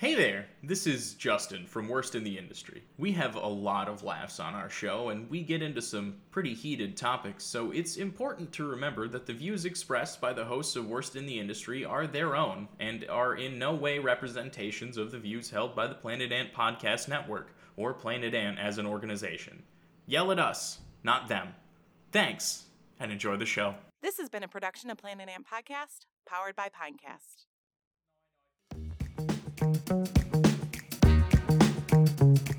Hey there, this is Justin from Worst in the Industry. We have a lot of laughs on our show, and we get into some pretty heated topics, so it's important to remember that the views expressed by the hosts of Worst in the Industry are their own and are in no way representations of the views held by the Planet Ant Podcast Network or Planet Ant as an organization. Yell at us, not them. Thanks, and enjoy the show. This has been a production of Planet Ant Podcast, powered by Pinecast. Thank you.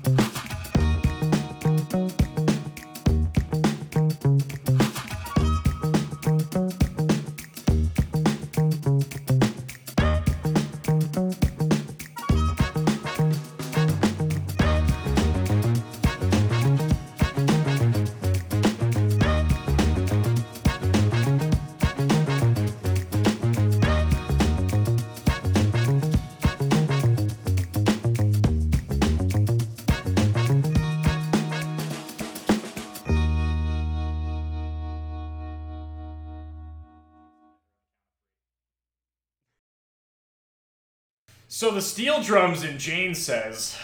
So the steel drums in Jane says.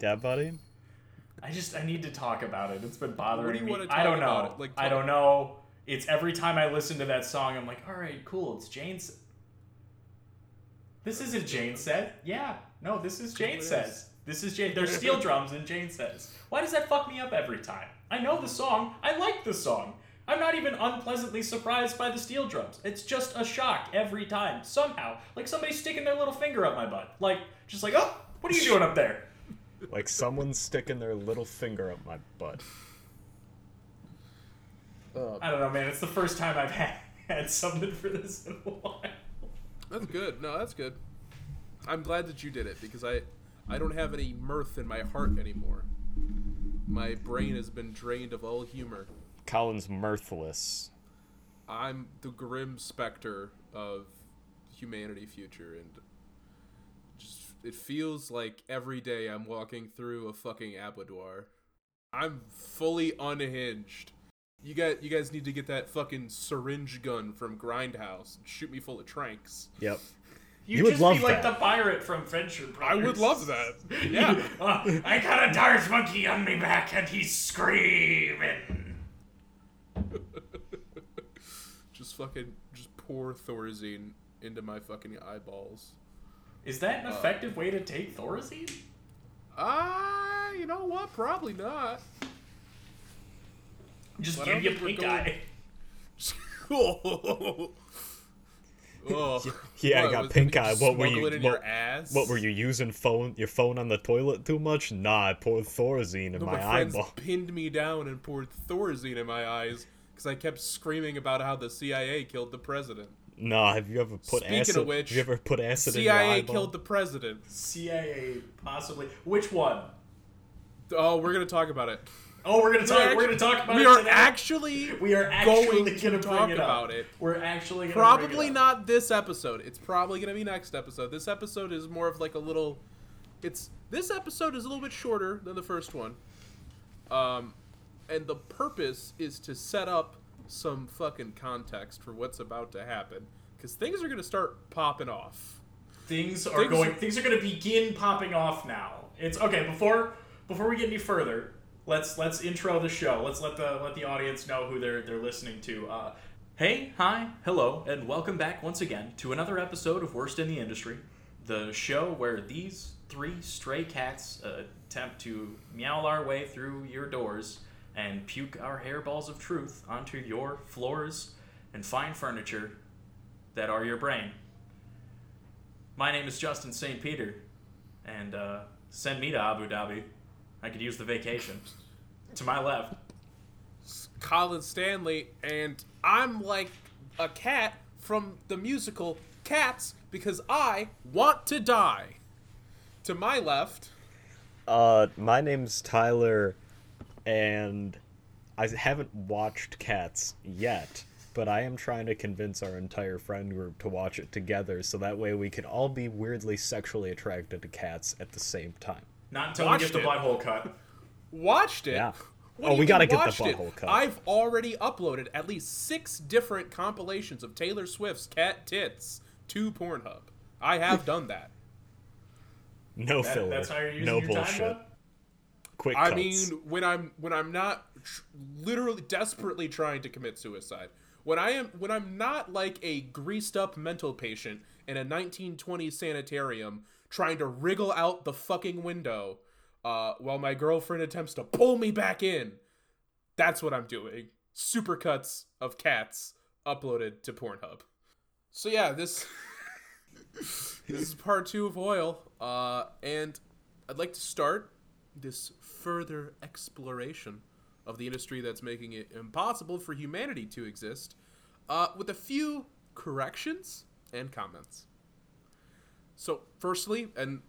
Yeah, buddy. I just I need to talk about it. It's been bothering What do you me. wanna I don't talk about know. it? Like, I don't know. It's every time I listen to that song, I'm like, all right, cool. It's Jane's. This isn't Jane said. Yeah, no, this is Jane says. is. This is Jane. There's steel drums in Jane says. Why does that fuck me up every time? I know the song. I like the song. I'm not even unpleasantly surprised by the steel drums. It's just a shock every time. Somehow, like somebody sticking their little finger up my butt. Like, just like, oh, what are you doing up there? Like someone's sticking their little finger up my butt. Uh, I don't know, man. It's the first time I've had, had something for this in a while. That's good. No, that's good. I'm glad that you did it because I, I don't have any mirth in my heart anymore. My brain has been drained of all humor. Colin's mirthless. I'm the grim specter of humanity future, and just it feels like every day I'm walking through a fucking abattoir. I'm fully unhinged. You got you guys need to get that fucking syringe gun from Grindhouse and shoot me full of tranks. Yep. You, You would just love be like that. the pirate from Venture I would love that. Yeah. Uh, I got a dart monkey on me back and he's screaming. Just fucking just pour Thorazine into my fucking eyeballs. Is that an effective way to take Thorazine? Ah, you know what? Probably not. Just But give you think we're pink going- eye. oh. Yeah, I What, got pink eye. What were you? it in What, your ass? what were you using phone your phone on the toilet too much? Nah, I poured Thorazine in No, my, my eyeball. pinned me down and poured Thorazine in my eyes because I kept screaming about how the CIA killed the president. Nah, have you ever put Speaking acid? of which, have you ever put acid in your CIA killed the president. CIA, possibly. Which one? Oh, we're gonna talk about it. Oh, we're gonna talk. We're We're gonna talk about we it are today. actually We are actually going gonna to bring talk it up. about it. We're actually gonna Probably bring it up. not this episode. It's probably gonna be next episode. This episode is more of like a little. It's this episode is a little bit shorter than the first one. Um, and the purpose is to set up some fucking context for what's about to happen because things are gonna start popping off. Things are Things- going. Things are going to begin popping off now. It's okay. Before before we get any further, let's let's intro the show. Let's let the let the audience know who they're they're listening to. Uh, hey, hi, hello, and welcome back once again to another episode of Worst in the Industry, the show where these three stray cats uh, attempt to meow our way through your doors and puke our hairballs of truth onto your floors and fine furniture that are your brain. My name is Justin St. Peter, and uh, send me to Abu Dhabi. I could use the vacation. To my left. Colin Stanley, and I'm like a cat from the musical Cats because I want to die. To my left, Uh, my name's Tyler, and I haven't watched Cats yet, but I am trying to convince our entire friend group to watch it together, so that way we can all be weirdly sexually attracted to cats at the same time. Not until we Watched get the it. butthole cut. watched it. Yeah. What Oh, we gotta get the watched it? butthole cut. I've already uploaded at least six different compilations of Taylor Swift's cat tits to Pornhub. I have done that. No That- filler. that's how you're using no your bullshit. time, bud? Quick I cuts. mean, when I'm when I'm not tr- literally desperately trying to commit suicide, when I am when I'm not like a greased up mental patient in a 1920s sanitarium trying to wriggle out the fucking window uh, while my girlfriend attempts to pull me back in, that's what I'm doing. Supercuts of cats uploaded to Pornhub. So yeah, this this is part two of oil, uh, and I'd like to start this further exploration of the industry that's making it impossible for humanity to exist uh, with a few corrections and comments. So, firstly, and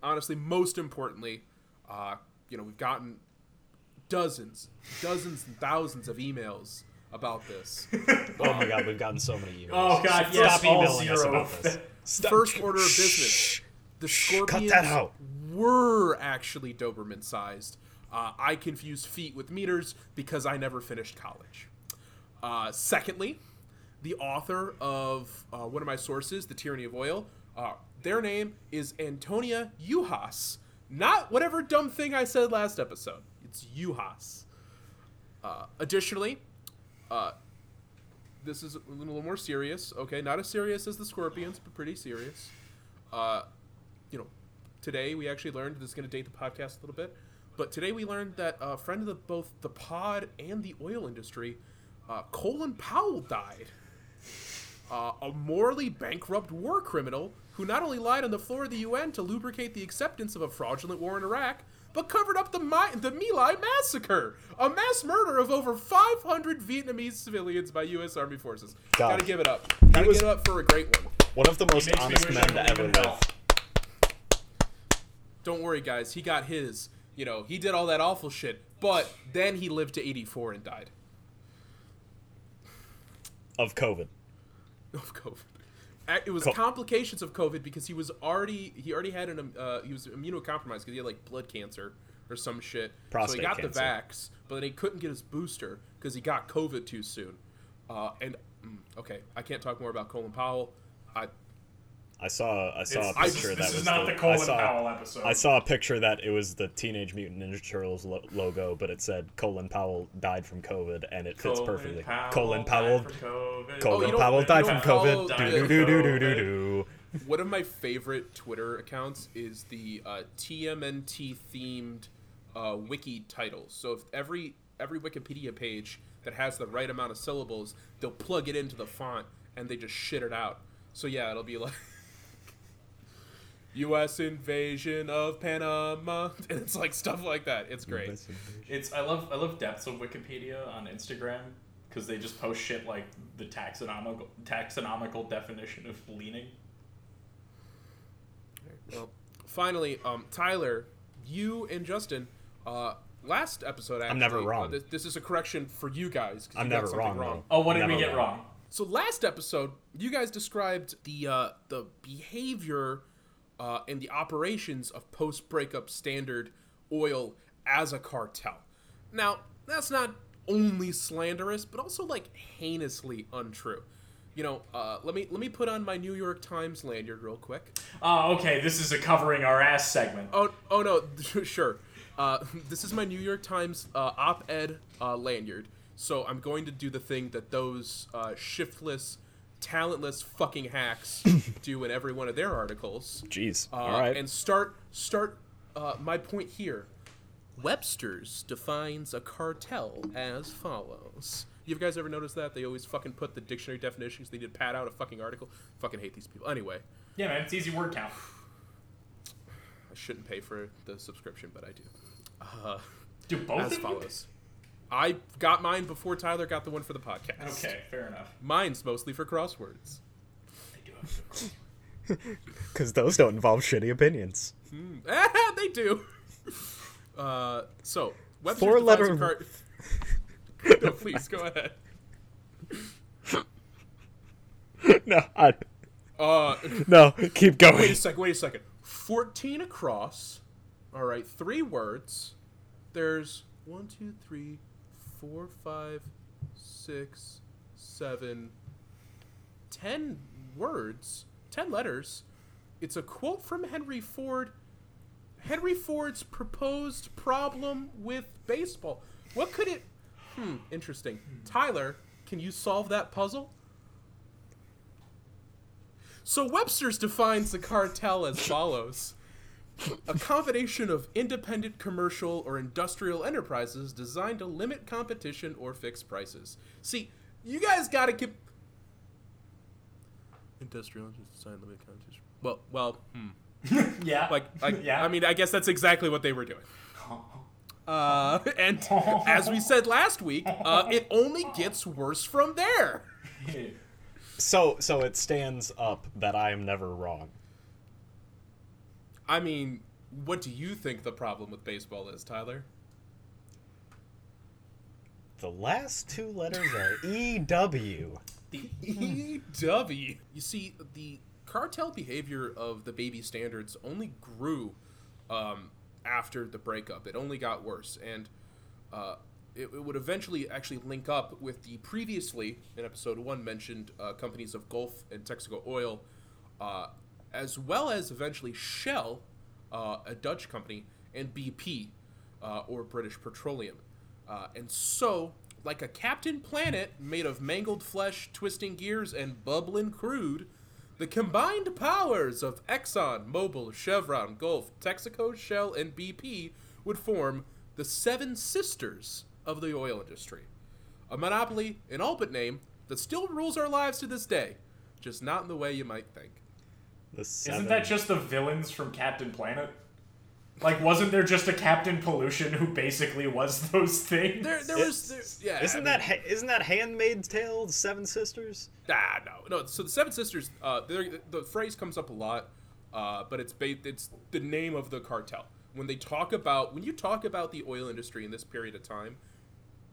honestly, most importantly, uh, you know, we've gotten dozens, dozens and thousands of emails about this. oh my god, we've gotten so many emails. Oh god, Stop yes, all emailing us zero. about this. Stop. First order of business. The scorpions that out. were actually Doberman sized. Uh, I confuse feet with meters because I never finished college. Uh, secondly, the author of uh, one of my sources, The Tyranny of Oil, uh, their name is Antonia Juhasz. Not whatever dumb thing I said last episode. It's Juhasz. Uh, additionally, uh, this is a little more serious. Okay, not as serious as the Scorpions, but pretty serious. You know, today we actually learned this is going to date the podcast a little bit, but today we learned that a friend of the, both the pod and the oil industry, uh, Colin Powell died. Uh, a morally bankrupt war criminal who not only lied on the floor of the UN to lubricate the acceptance of a fraudulent war in Iraq, but covered up the Mi- the My Lai massacre, a mass murder of over 500 Vietnamese civilians by U.S. Army forces. God. Gotta give it up. Gotta was- give it up for a great one. One of the most honest men to ever in live. Don't worry, guys. He got his. You know, he did all that awful shit, but then he lived to 84 and died Of COVID. of COVID. It was Co- complications of COVID because he was already he already had an um, uh, he was immunocompromised because he had like blood cancer or some shit. so he got cancer. the vax, but then he couldn't get his booster because he got COVID too soon. Uh, and mm, okay, I can't talk more about Colin Powell. I I saw I saw It's- a I- picture this that is was not the, the Colin I saw, Powell episode. I saw a picture that it was the Teenage Mutant Ninja Turtles lo- logo, but it said Colin Powell died from COVID, and it fits perfectly. Colin Powell. died from COVID. Colin Oh, you don't- Powell you died don't from follow COVID. the- Do do do do do do do. One of my favorite Twitter accounts is the uh, TMNT themed uh, wiki titles. So if every every Wikipedia page that has the right amount of syllables, they'll plug it into the font and they just shit it out. So yeah, it'll be like U.S. invasion of Panama, and it's like stuff like that. It's great. It's I love I love depths of Wikipedia on Instagram because they just post shit like the taxonomical taxonomical definition of leaning. Well, finally, um, Tyler, you and Justin, uh, last episode actually. I'm never uh, wrong. this, this is a correction for you guys. I'm you never something wrong, wrong. Oh, what did we get wrong. wrong? So last episode, you guys described the uh, the behavior uh, and the operations of post breakup Standard Oil as a cartel. Now, that's not only slanderous, but also like heinously untrue. You know, uh, let me let me put on my New York Times lanyard real quick. Oh, okay. This is a covering our ass segment. Oh, oh no, sure. Uh, this is my New York Times uh, op-ed uh, lanyard. So I'm going to do the thing that those uh, shiftless, talentless fucking hacks do in every one of their articles. Jeez. Uh, All right. And start start uh, my point here. Webster's defines a cartel as follows. You guys ever noticed that they always fucking put the dictionary definitions? They did pad out a fucking article. Fucking hate these people. Anyway, Yeah, man. It's easy word count. I shouldn't pay for the subscription, but I do. Uh, Do both as of you? follows. I got mine before Tyler got the one for the podcast. Okay, fair enough. Mine's mostly for crosswords. They do have Because those don't involve shitty opinions. they do. Uh, so Webster's Four defines letter- car- no, please go ahead. no, I, Uh, no, keep going. wait a second. Wait a second. Fourteen across. All right, three words. There's one, two, three, four, five, six, seven, ten words, ten letters. it's a quote from Henry Ford. Henry Ford's proposed problem with baseball. What could it? Hmm, interesting. Tyler, can you solve that puzzle? So Webster's defines the cartel as follows a combination of independent commercial or industrial enterprises designed to limit competition or fix prices. See, you guys gotta keep. Industrial enterprises designed to limit competition. Well, well, hmm. Yeah. like, I, yeah. I mean, I guess that's exactly what they were doing. Uh, and as we said last week, uh, it only gets worse from there. So so it stands up that I am never wrong. I mean, what do you think the problem with baseball is, Tyler? The last two letters are E W. The EW. You see, the cartel behavior of the baby standards only grew um, after the breakup. It only got worse, and uh, it, it would eventually actually link up with the previously in episode one mentioned uh, companies of Gulf and Texaco Oil, uh, as well as eventually Shell, uh, a Dutch company, and BP, uh, or British Petroleum. Uh, and so, like a Captain Planet made of mangled flesh, twisting gears, and bubbling crude, the combined powers of Exxon, Mobil, Chevron, Gulf, Texaco, Shell, and BP would form the Seven Sisters of the oil industry. A monopoly, in all but name, that still rules our lives to this day, just not in the way you might think. The seven. Isn't that just the villains from Captain Planet? Like, wasn't there just a Captain Pollution who basically was those things? There, there was, there, yeah. Isn't I that ha- isn't that Handmaid's Tale? The Seven Sisters. Ah, no, no. So the Seven Sisters, uh, the phrase comes up a lot, uh, but it's ba- it's the name of the cartel. When they talk about when you talk about the oil industry in this period of time,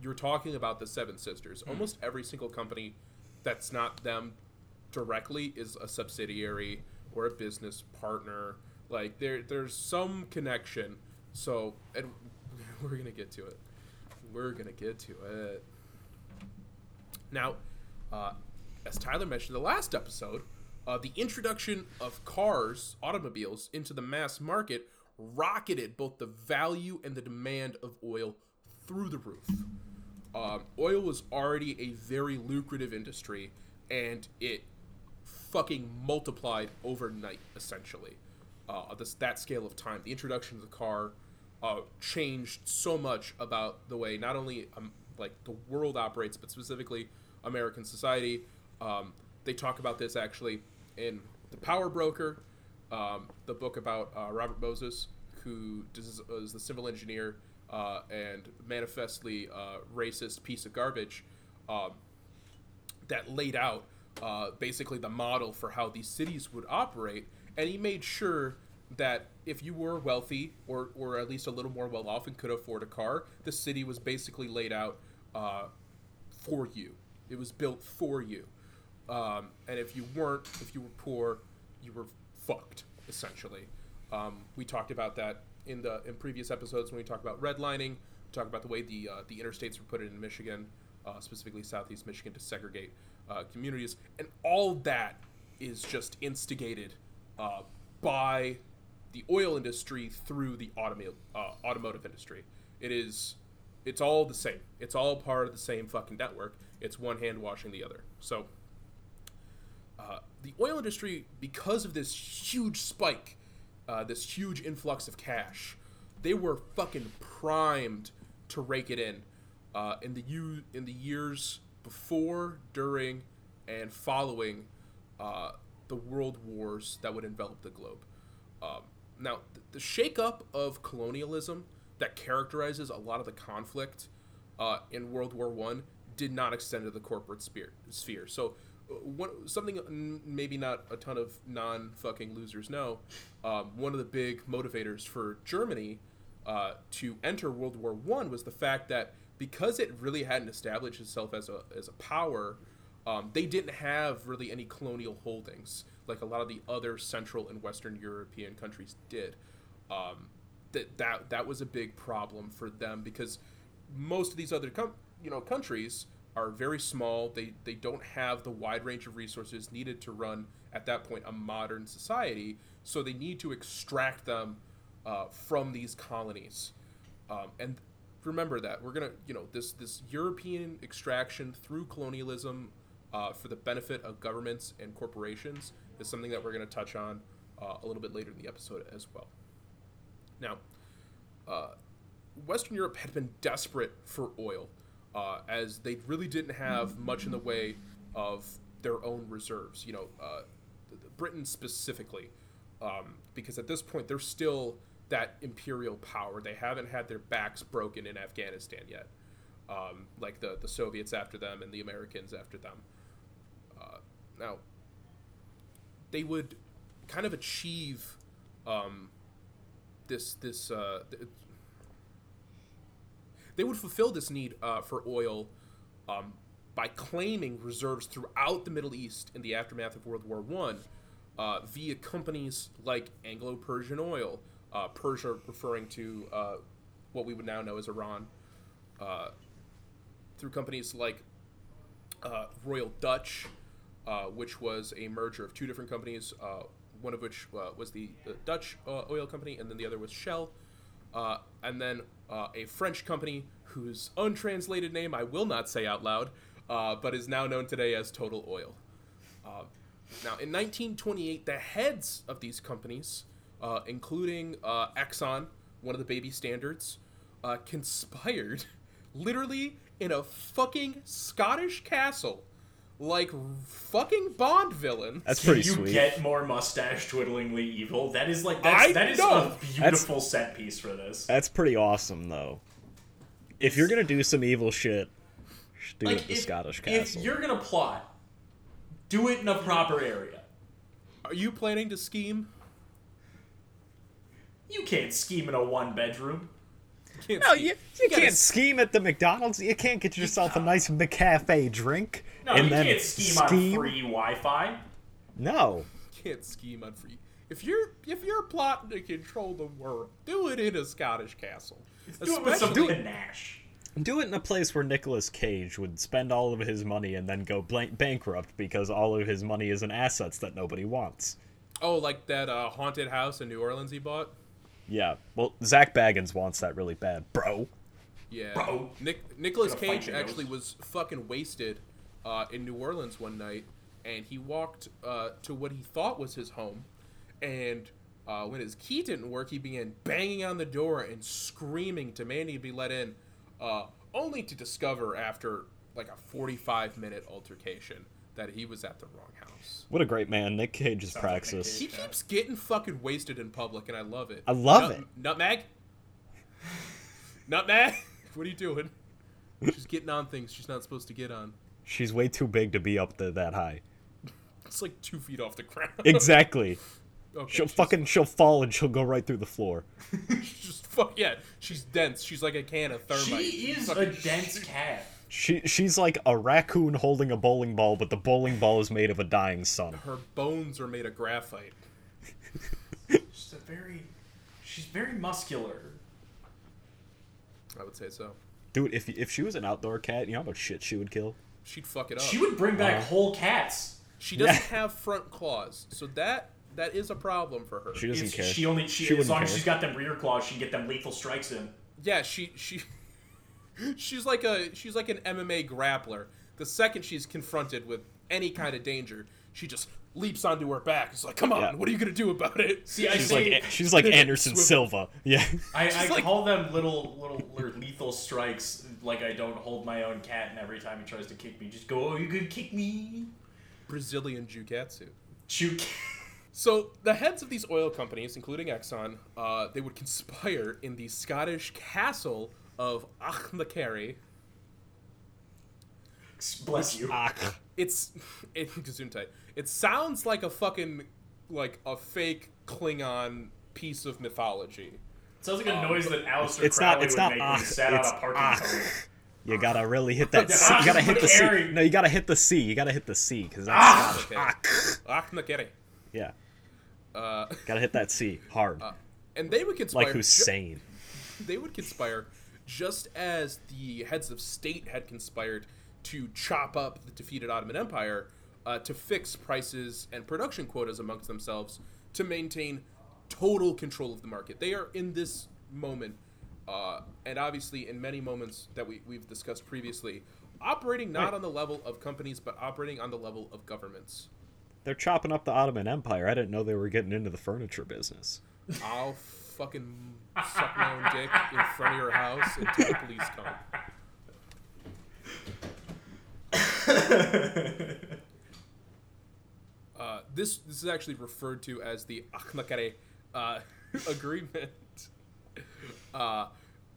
you're talking about the Seven Sisters. Almost every single company that's not them directly is a subsidiary or a business partner. Like there, there's some connection. So, and we're gonna get to it. We're gonna get to it. Now, uh, as Tyler mentioned the last episode, uh, the introduction of cars, automobiles, into the mass market rocketed both the value and the demand of oil through the roof. Um, oil was already a very lucrative industry, and it fucking multiplied overnight, essentially. Uh, this, that scale of time. The introduction of the car uh, changed so much about the way not only um, like the world operates, but specifically American society. Um, they talk about this actually in The Power Broker, um, the book about uh, Robert Moses, who is, is the civil engineer uh, and manifestly racist piece of garbage. Um, that laid out uh, basically the model for how these cities would operate, and he made sure that if you were wealthy or, or at least a little more well off and could afford a car, the city was basically laid out uh, for you. It was built for you, um, and if you weren't, if you were poor, you were fucked essentially. Um, we talked about that in the in previous episodes when we talked about redlining. We talked about the way the uh, the interstates were put in Michigan, uh, specifically Southeast Michigan, to segregate uh, communities, and all that is just instigated uh, by the oil industry through the automotive uh, automotive industry. It is it's all the same. It's all part of the same fucking network. It's one hand washing the other. So uh, the oil industry, because of this huge spike, uh, this huge influx of cash, they were fucking primed to rake it in. Uh, in the u- in the years before, during, and following uh, the world wars that would envelop the globe. Um, now, th- the shakeup of colonialism that characterizes a lot of the conflict uh, in World War One did not extend to the corporate sphere. sphere. So, uh, one, something mm, maybe not a ton of non fucking losers know. Um, one of the big motivators for Germany uh, to enter World War One was the fact that because it really hadn't established itself as a as a power, um, they didn't have really any colonial holdings like a lot of the other Central and Western European countries did. Um, that that that was a big problem for them because most of these other com- you know countries are very small. They they don't have the wide range of resources needed to run at that point a modern society. So they need to extract them uh, from these colonies. Um, and remember that we're gonna you know this this European extraction through colonialism uh, for the benefit of governments and corporations is something that we're gonna touch on uh, a little bit later in the episode as well. Now, uh, Western Europe had been desperate for oil, uh, as they really didn't have much in the way of their own reserves. You know, uh, Britain specifically, um, because at this point they're still that imperial power. They haven't had their backs broken in Afghanistan yet, um, like the the Soviets after them and the Americans after them. Uh, now, they would kind of achieve um, this this uh, th- they would fulfill this need uh, for oil um, by claiming reserves throughout the Middle East in the aftermath of World War One uh, via companies like Anglo-Persian Oil, uh, Persia referring to uh, what we would now know as Iran, uh, through companies like uh, Royal Dutch, uh, which was a merger of two different companies, uh, one of which was the, the Dutch oil company, and then the other was Shell, and then a French company whose untranslated name I will not say out loud, but is now known today as Total Oil. Now, in 1928, the heads of these companies, uh, including uh, Exxon, one of the baby standards, uh, conspired literally in a fucking Scottish castle like fucking Bond villain. That's Can pretty you sweet. get more mustache twiddlingly evil? That is like that's, I that is know. a beautiful set piece for this. That's pretty awesome, though. If you're gonna do some evil shit, do it Like at the if, Scottish if castle. you're gonna plot, do it in a proper area. Are you planning to scheme? You can't scheme in a one bedroom. Can't No, scheme. you, you gotta can't s- scheme at the McDonald's. You can't get yourself a nice McCafe drink No, and you then can't scheme, on free Wi-Fi. No, you can't scheme on free. If you're if you're plotting to control the world, do it in a Scottish castle. Do it with some Especially- panache. do it in a place where Nicolas Cage would spend all of his money and then go blank bankrupt because all of his money is in assets that nobody wants. Oh, like that uh, haunted house in New Orleans he bought. Yeah, well, Zak Bagans wants that really bad, bro. Yeah. Bro. Nick Nicholas Cage actually nose. was fucking wasted uh, in New Orleans one night, and he walked uh, to what he thought was his home, and uh, when his key didn't work, he began banging on the door and screaming, demanding to be let in, uh, only to discover after like a 45 minute altercation that he was at the wrong house. What a great man, Nick Cage is Sounds like Nick Praxis. He Cage. Yeah. keeps getting fucking wasted in public, and I love it. I love Nut- it. Nutmeg? Nutmeg? What are you doing? She's getting on things she's not supposed to get on. She's way too big to be up there that high. It's like two feet off the ground. Exactly. Okay, she'll fucking she'll fall and she'll go right through the floor. she's just fuck yeah. She's dense. She's like a can of thermite. She is a dense shoot. cat. She she's like a raccoon holding a bowling ball, but the bowling ball is made of a dying sun. Her bones are made of graphite. She's a very, she's very muscular. I would say so. Dude, if if she was an outdoor cat, you know how much shit she would kill. She'd fuck it up. She would bring back Wow. whole cats. She doesn't Yeah. have front claws, so that that is a problem for her. She doesn't It's- care. She only she, She as wouldn't long as she's got them rear claws, she can get them lethal strikes in. Yeah, she she she's like a she's like an MMA grappler. The second she's confronted with any kind of danger, she just leaps onto her back. It's like, come on, Yeah. what are you gonna do about it? See, I She's say like she's like Anderson Swivel. Silva. Yeah. I, I like- call them little little little lethal strikes. Like I don't hold my own cat, and every time he tries to kick me, just go, "Oh, you could kick me." Brazilian jujitsu. Shoot. So the heads of these oil companies, including Exxon, uh, they would conspire in the Scottish castle of Achnacarry. Bless you. Ah, It's it, Gesundheit. It sounds like a fucking like a fake Klingon piece of mythology. It Sounds like a noise that Aleister it's not Crowley it's would not make when ah, he sat it's on a parking ah. You gotta really hit that C. You gotta hit the C. No, you gotta hit the C. You gotta hit the C because that's Ah! Scottish. Ah, Achnacarry. yeah. Uh, Gotta hit that C hard. and they would conspire. like ju- Hussein. they would conspire just as the heads of state had conspired to chop up the defeated Ottoman Empire uh, to fix prices and production quotas amongst themselves to maintain total control of the market. They are in this moment, uh, and obviously in many moments that we, we've discussed previously, operating not Right. on the level of companies, but operating on the level of governments. They're chopping up the Ottoman Empire. I didn't know they were getting into the furniture business. I'll fucking suck my own dick in front of your house until the police come. Uh, this this is actually referred to as the Akhmakare uh, agreement. Uh,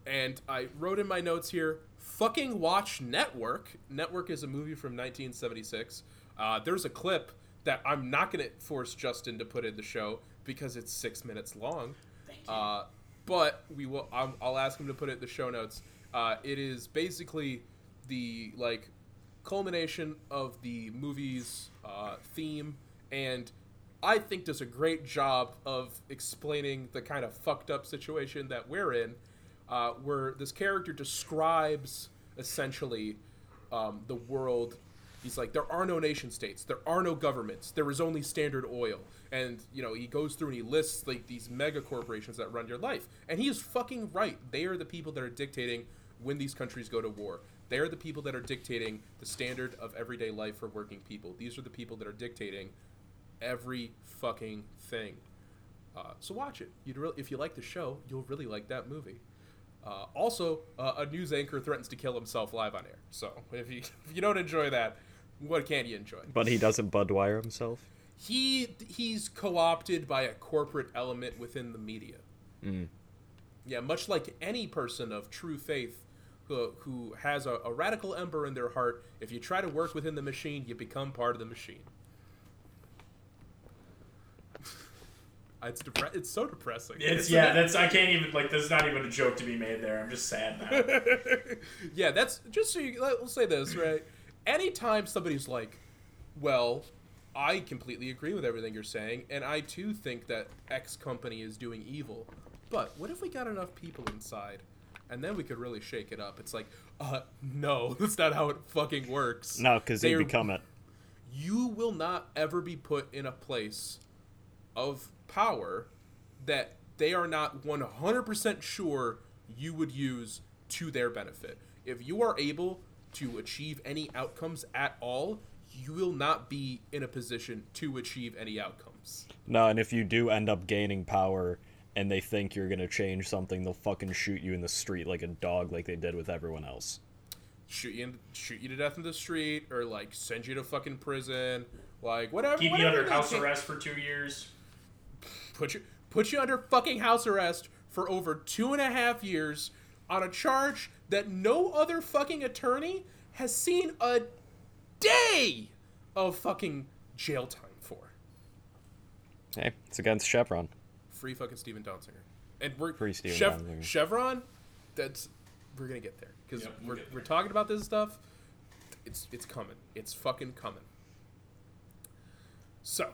and I wrote in my notes here, fucking watch Network. Network is a movie from 1976. Uh, there's a clip that I'm not going to force Justin to put in the show because it's six minutes long. Uh, but we will. I'll, I'll ask him to put it in the show notes. Uh, it is basically the like culmination of the movie's uh, theme, and I think does a great job of explaining the kind of fucked up situation that we're in, uh, where this character describes essentially um, the world. He's like, there are no nation states, there are no governments, there is only Standard Oil, and you know he goes through and he lists like these mega corporations that run your life, and he is fucking right. They are the people that are dictating when these countries go to war. They are the people that are dictating the standard of everyday life for working people. These are the people that are dictating every fucking thing. Uh, so watch it. You'd really, if you like the show, you'll really like that movie. Uh, also, uh, a news anchor threatens to kill himself live on air. So if you if you don't enjoy that, what can you enjoy? But he doesn't Budweiser himself. He he's co-opted by a corporate element within the media. Mm. Yeah, much like any person of true faith who, who has a, a radical ember in their heart, if you try to work within the machine, you become part of the machine. it's depre- it's so depressing. It's Isn't yeah. it? That's I can't even like. There's not even a joke to be made there. I'm just sad now. yeah, that's just so you. let- We'll say this right. Anytime somebody's like, "Well, I completely agree with everything you're saying, and I too think that X company is doing evil," but what if we got enough people inside, and then we could really shake it up? It's like, uh, no, that's not how it fucking works. No, because he They're- become it. you will not ever be put in a place of power that they are not 100% sure you would use to their benefit. If you are able to achieve any outcomes at all, you will not be in a position to achieve any outcomes. No, and if you do end up gaining power and they think you're gonna change something, they'll fucking shoot you in the street like a dog, like they did with everyone else. Shoot you, in, shoot you to death in the street, or like send you to fucking prison, like whatever. Keep you under house can- arrest for two years. put you put you under fucking house arrest for over two and a half years on a charge that no other fucking attorney has seen a day of fucking jail time for. Hey, it's against Chevron. Free fucking Steven Donziger. And we're Free Steven Chev- Donziger. Chevron. That's we're gonna get there because Yep, we'll we're, we're talking about this stuff. It's it's coming. It's fucking coming. So,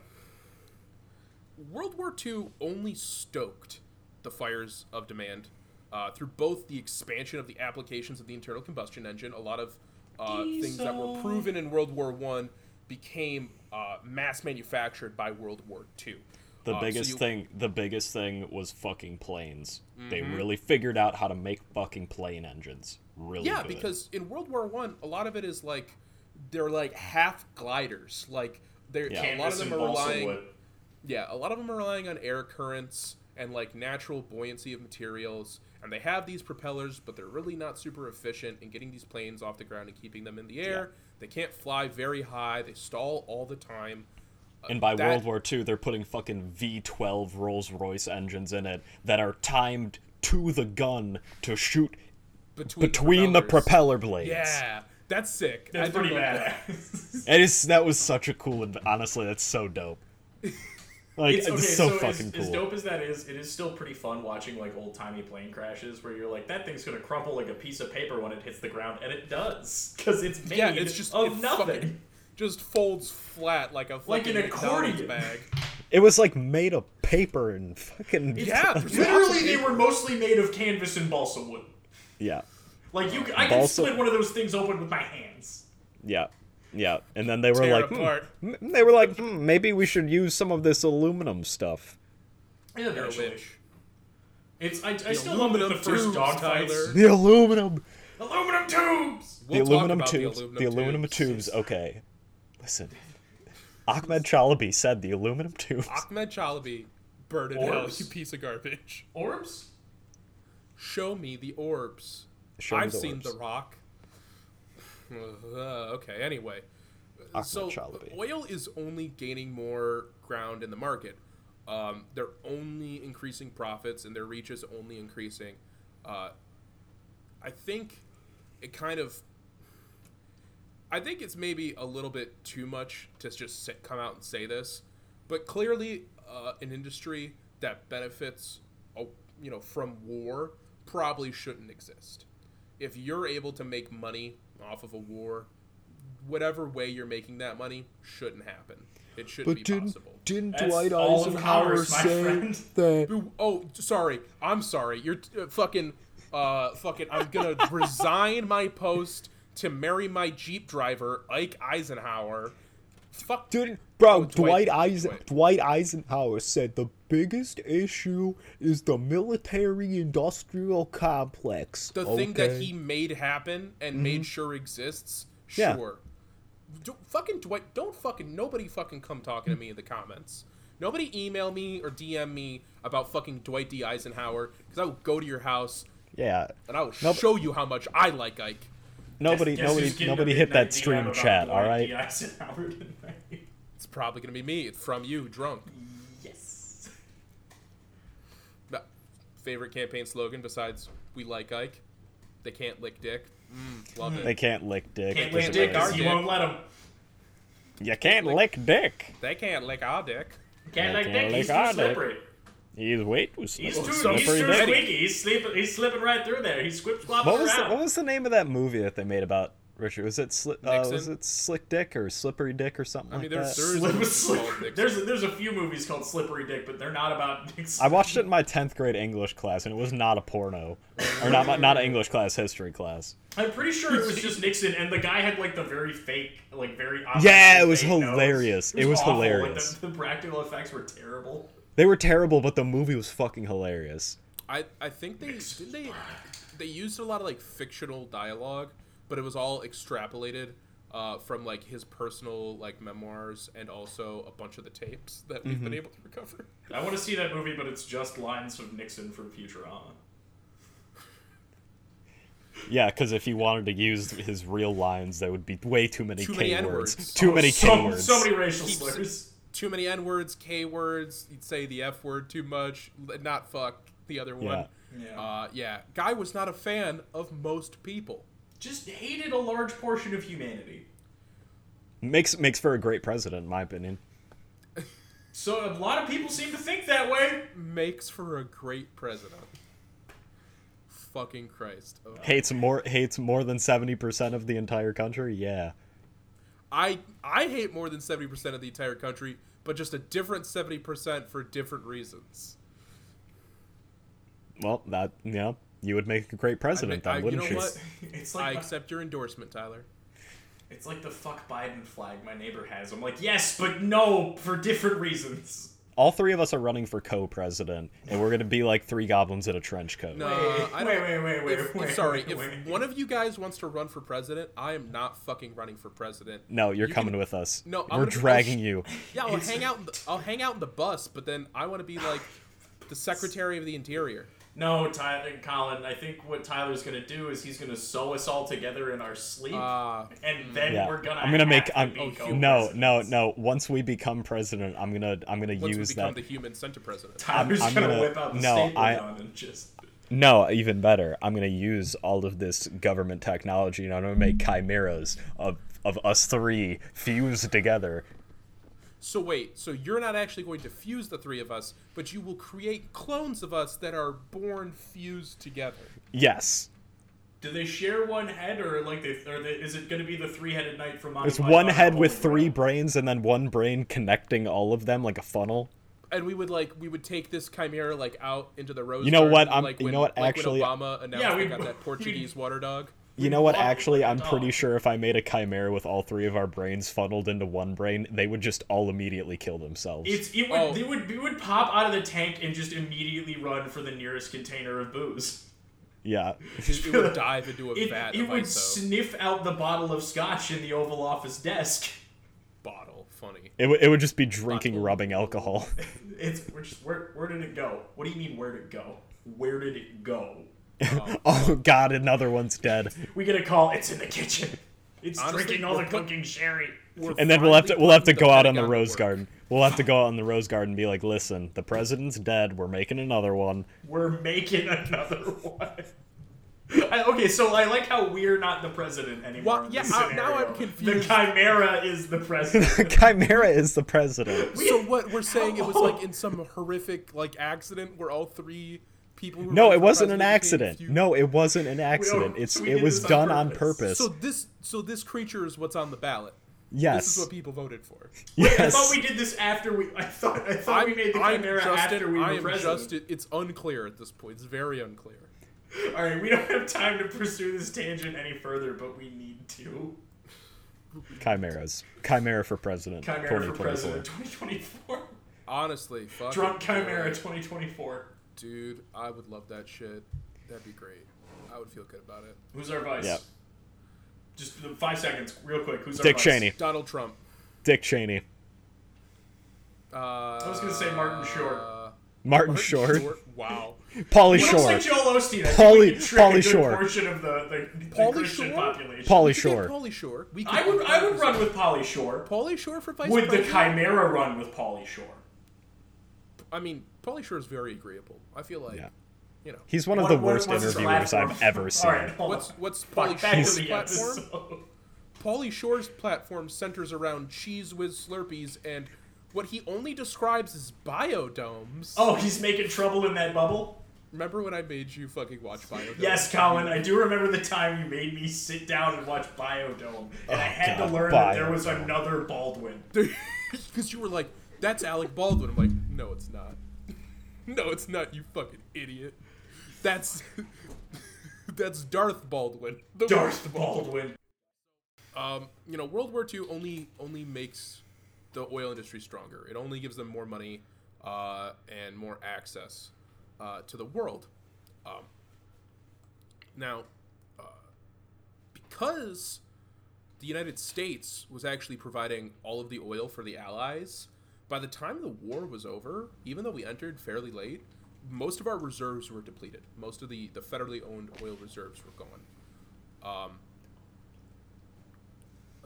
World War II only stoked the fires of demand uh, through both the expansion of the applications of the internal combustion engine. A lot of uh, things that were proven in World War One became uh, mass manufactured by World War II. The Uh, so biggest you- thing, the biggest thing was fucking planes. They Mm-hmm. really figured out how to make fucking plane engines. Really yeah good. because in world war one a lot of it is like they're like half gliders like they're Yeah. a lot of them are relying wood. yeah a lot of them are relying on air currents and like natural buoyancy of materials and they have these propellers but they're really not super efficient in getting these planes off the ground and keeping them in the air they can't fly very high they stall all the time and by that- World War II, they're putting fucking V12 Rolls Royce engines in it that are timed to the gun to shoot between, between the propeller blades. yeah that's sick That's I pretty love that. It is that was such a cool. adv- Honestly, that's so dope. Like it's, It's so, so, fucking as, cool. as dope as that is, it is still pretty fun watching like old timey plane crashes where you're like, that thing's gonna crumple like a piece of paper when it hits the ground, and it does because it's made yeah it's just of it nothing. just folds flat like a Like fucking an accordion. bag It was like made of paper and fucking Yeah, Literally, they were mostly made of canvas and balsa wood. yeah. Like you, c- I can split one of those things open with my hands. Yeah, yeah. And then they were Tear like, hmm, apart. m- they were like, hmm, maybe we should use some of this aluminum stuff. Yeah, You're a eventually. It's I, I still love the aluminum first tubes, dog Tyler. fights. The aluminum. Aluminum tubes. We'll the talk aluminum about tubes. The The aluminum, aluminum tubes. Okay, listen. Ahmed Chalabi said the aluminum tubes. Ahmed Chalabi, bird in hell, Orbs. you piece of garbage. Orbs. Show me the orbs. Show me I've the seen orbs. The Rock. Uh, okay, anyway. Ahmed so Chalabi. oil is only gaining more ground in the market. Um, they're only increasing profits and their reach is only increasing. Uh, I think it kind of. I think it's maybe a little bit too much to just sit, come out and say this, but clearly, uh, an industry that benefits, uh, you know, from war probably shouldn't exist. If you're able to make money off of a war, whatever way you're making that money shouldn't happen. It shouldn't be possible. didn't That's all of commerce, my friend. that? Oh, sorry. I'm sorry. You're uh, fucking, uh, fucking. I'm gonna resign my post to marry my Jeep driver, Ike Eisenhower. Fuck. Didn't bro? Oh, Dwight, Dwight- Eisen, Dwight. Dwight Eisenhower said the biggest issue is the military-industrial complex. the thing that he made happen and mm-hmm. made sure exists. Yeah. Sure. Do, fucking Dwight. Don't fucking nobody fucking come talking to me in the comments. Nobody email me or DM me about fucking Dwight D Eisenhower because I will go to your house yeah. and I will Nope. show you how much I like Ike. Nobody, Guess nobody, who's nobody hit that stream chat. All Dwight right. D. Eisenhower tonight. It's probably gonna be me. It's from you, drunk. Yes. No, Favorite campaign slogan besides "We like Ike." They can't lick dick. Mm, love it. They can't lick dick. Can't lick dick way. because he dick. won't let him. You can't lick dick. They can't lick our dick. Can't Yeah, lick can't dick. lick He's too our dick. Slippery. He's way too He's slippery. too, he's slippery too squeaky. He's sleeping. He's slipping right through there. He's squip squapping What was the, around. what was the name of that movie that they made about Richard? Was it sli- uh, was it Slick Dick or Slippery Dick or something I mean, like there's that? there is Slip- a movie slip- there's there's a few movies called Slippery Dick, but they're not about Nixon. I watched it in my tenth grade English class, and it was not a porno, or not my- not an English class, history class. I'm pretty sure it was just Nixon, and the guy had like the very fake, like very Yeah, it was obviously fake nose. hilarious. It was awful. hilarious. Like, the, the practical effects were terrible. They were terrible, but the movie was fucking hilarious. I I think they did they they used a lot of like fictional dialogue, but it was all extrapolated uh, from like his personal like memoirs and also a bunch of the tapes that we've Mm-hmm. been able to recover. I want to see that movie, but it's just lines of Nixon from Futurama. Yeah, because if he wanted to use his real lines, that would be way too many Too K many words. N-words. Too Oh, many so, K words. So many racial slurs. Too many N words, K words. You'd say the F word too much. Not fuck the other one. Yeah. Uh, yeah. Guy was not a fan of most people. Just hated a large portion of humanity. Makes makes for a great president, in my opinion. So a lot of people seem to think that way. Makes for a great president. Fucking Christ. Oh. Hates more hates more than seventy percent of the entire country. Yeah. I I hate more than seventy percent of the entire country, but just a different seventy percent for different reasons. Well, that you know, you would make a great president I- then, you wouldn't know you? what? It's I like accept your endorsement, Tyler. it's like the fuck Biden flag my neighbor has. I'm like, yes, but no, for different reasons. All three of us are running for co-president, and we're gonna be like three goblins in a trench coat. No, Wait, wait, wait, wait, wait, If, wait, sorry, wait, if wait. one of you guys wants to run for president, I am not fucking running for president. No, you're You coming can- with us. No, we're I'll oh, dragging sh- you. Yeah, I'll hang out. In the, I'll hang out in the bus, but then I want to be like the Secretary of the Interior. No, Tyler, Colin. I think what Tyler's gonna do is he's gonna sew us all together in our sleep, Uh, and then Yeah, we're gonna. I'm gonna make. have I'm to be Oh, no, no, no. Once we become president, I'm gonna, I'm gonna once we use become that. the human center president. Tyler's I'm gonna, gonna- whip out the no, staple I- gun and just. No, even better. I'm gonna use all of this government technology, and I'm gonna make chimeras of of us three fused together. So wait, so you're not actually going to fuse the three of us, but you will create clones of us that are born fused together. Yes, Do they share one head, or like they, or they, is it gonna be the three-headed knight from Monty it's Python one head with three Grail? brains, and then one brain connecting all of them like a funnel. And we would like we would take this chimera like out into the rose. You know what? I'm- like you when, know what? like Actually- when Obama announced Yeah, they we- got that Portuguese water dog. You know what? Actually, like a I'm pretty sure if I made a chimera with all three of our brains funneled into one brain, they would just all immediately kill themselves. It's it would Oh. it would it would pop out of the tank and just immediately run for the nearest container of booze. yeah. It, it would dive into a It, vat it of would ISO sniff out the bottle of scotch in the Oval Office desk. bottle. Funny. It, w- it would just be drinking Bottle. rubbing alcohol. It's we're just, where where did it go? What do you mean where did it go? Where did it go? oh god, another one's dead. We get a call. It's in the kitchen. It's Honestly, drinking all the put- cooking sherry. We're And then we'll have to finally we'll have to putting go out on the Pentagon to rose work. garden. We'll have to go out on the rose garden and be like, listen, the president's dead. We're making another one. We're making another one. I, okay, so I like how we're not the president anymore. Well, in yeah, this uh, now I'm confused. The chimera is the president. The chimera is the president. So what we're saying it was like in some horrific like accident where all three people. Who No, it wasn't an accident. feud- No, it wasn't an accident. It's we it was this on done on purpose. purpose. So this so this creature is what's on the ballot. yes. This is what people voted for. Wait, I thought we did this after we. I thought I thought we made the I'm chimera just- after we I were am president. just it's unclear at this point. It's very unclear. All right, we don't have time to pursue this tangent any further, but we need to. Chimeras. Chimera for president. Chimera for 2024. president 2024. Honestly, fuck. Drunk Chimera 2024. Dude, I would love that shit. That'd be great. I would feel good about it. Who's our vice? Yep. Just five seconds, real quick. Who's our Dick vice? Cheney. Donald Trump. Dick Cheney. Uh, I was gonna say Martin Short. uh, Martin Martin Short. Wow. Pauly Looks Shore. like Joel Osteen. I think Pauly- we can trick Pauly Shore. portion of the, the, the Pauly Christian Shore? population. Pauly We Shore. Pauly Shore. We I would I would run with Pauly Shore. Pauly Shore for vice Would the. Chimera run with Pauly Shore? I mean, Pauly Shore is very agreeable. I feel like, Yeah. you know, He's one of What- the what- worst interviewers platform? I've ever seen. All right, hold what's on. what's Fuck, Pauly back to Shore's platform? episode. Pauly Shore's platform centers around Cheez Whiz Slurpees and what he only describes as biodomes. Oh, he's making trouble in that bubble. Remember when I made you fucking watch Biodomes? Yes, Colin, I do remember the time you made me sit down and watch Biodome, and I oh, had God, to learn that there was another Baldwin. Because you were like, that's Alec Baldwin. I'm like, no, it's not. no, it's not, you fucking idiot. That's. that's Darth Baldwin. Darth Baldwin. um, you know, World War II only only makes the oil industry stronger. It only gives them more money uh, and more access uh, to the world. Um, now, uh, because the United States was actually providing all of the oil for the Allies, by the time the war was over, even though we entered fairly late, most of our reserves were depleted. Most of the, the federally owned oil reserves were gone. Um,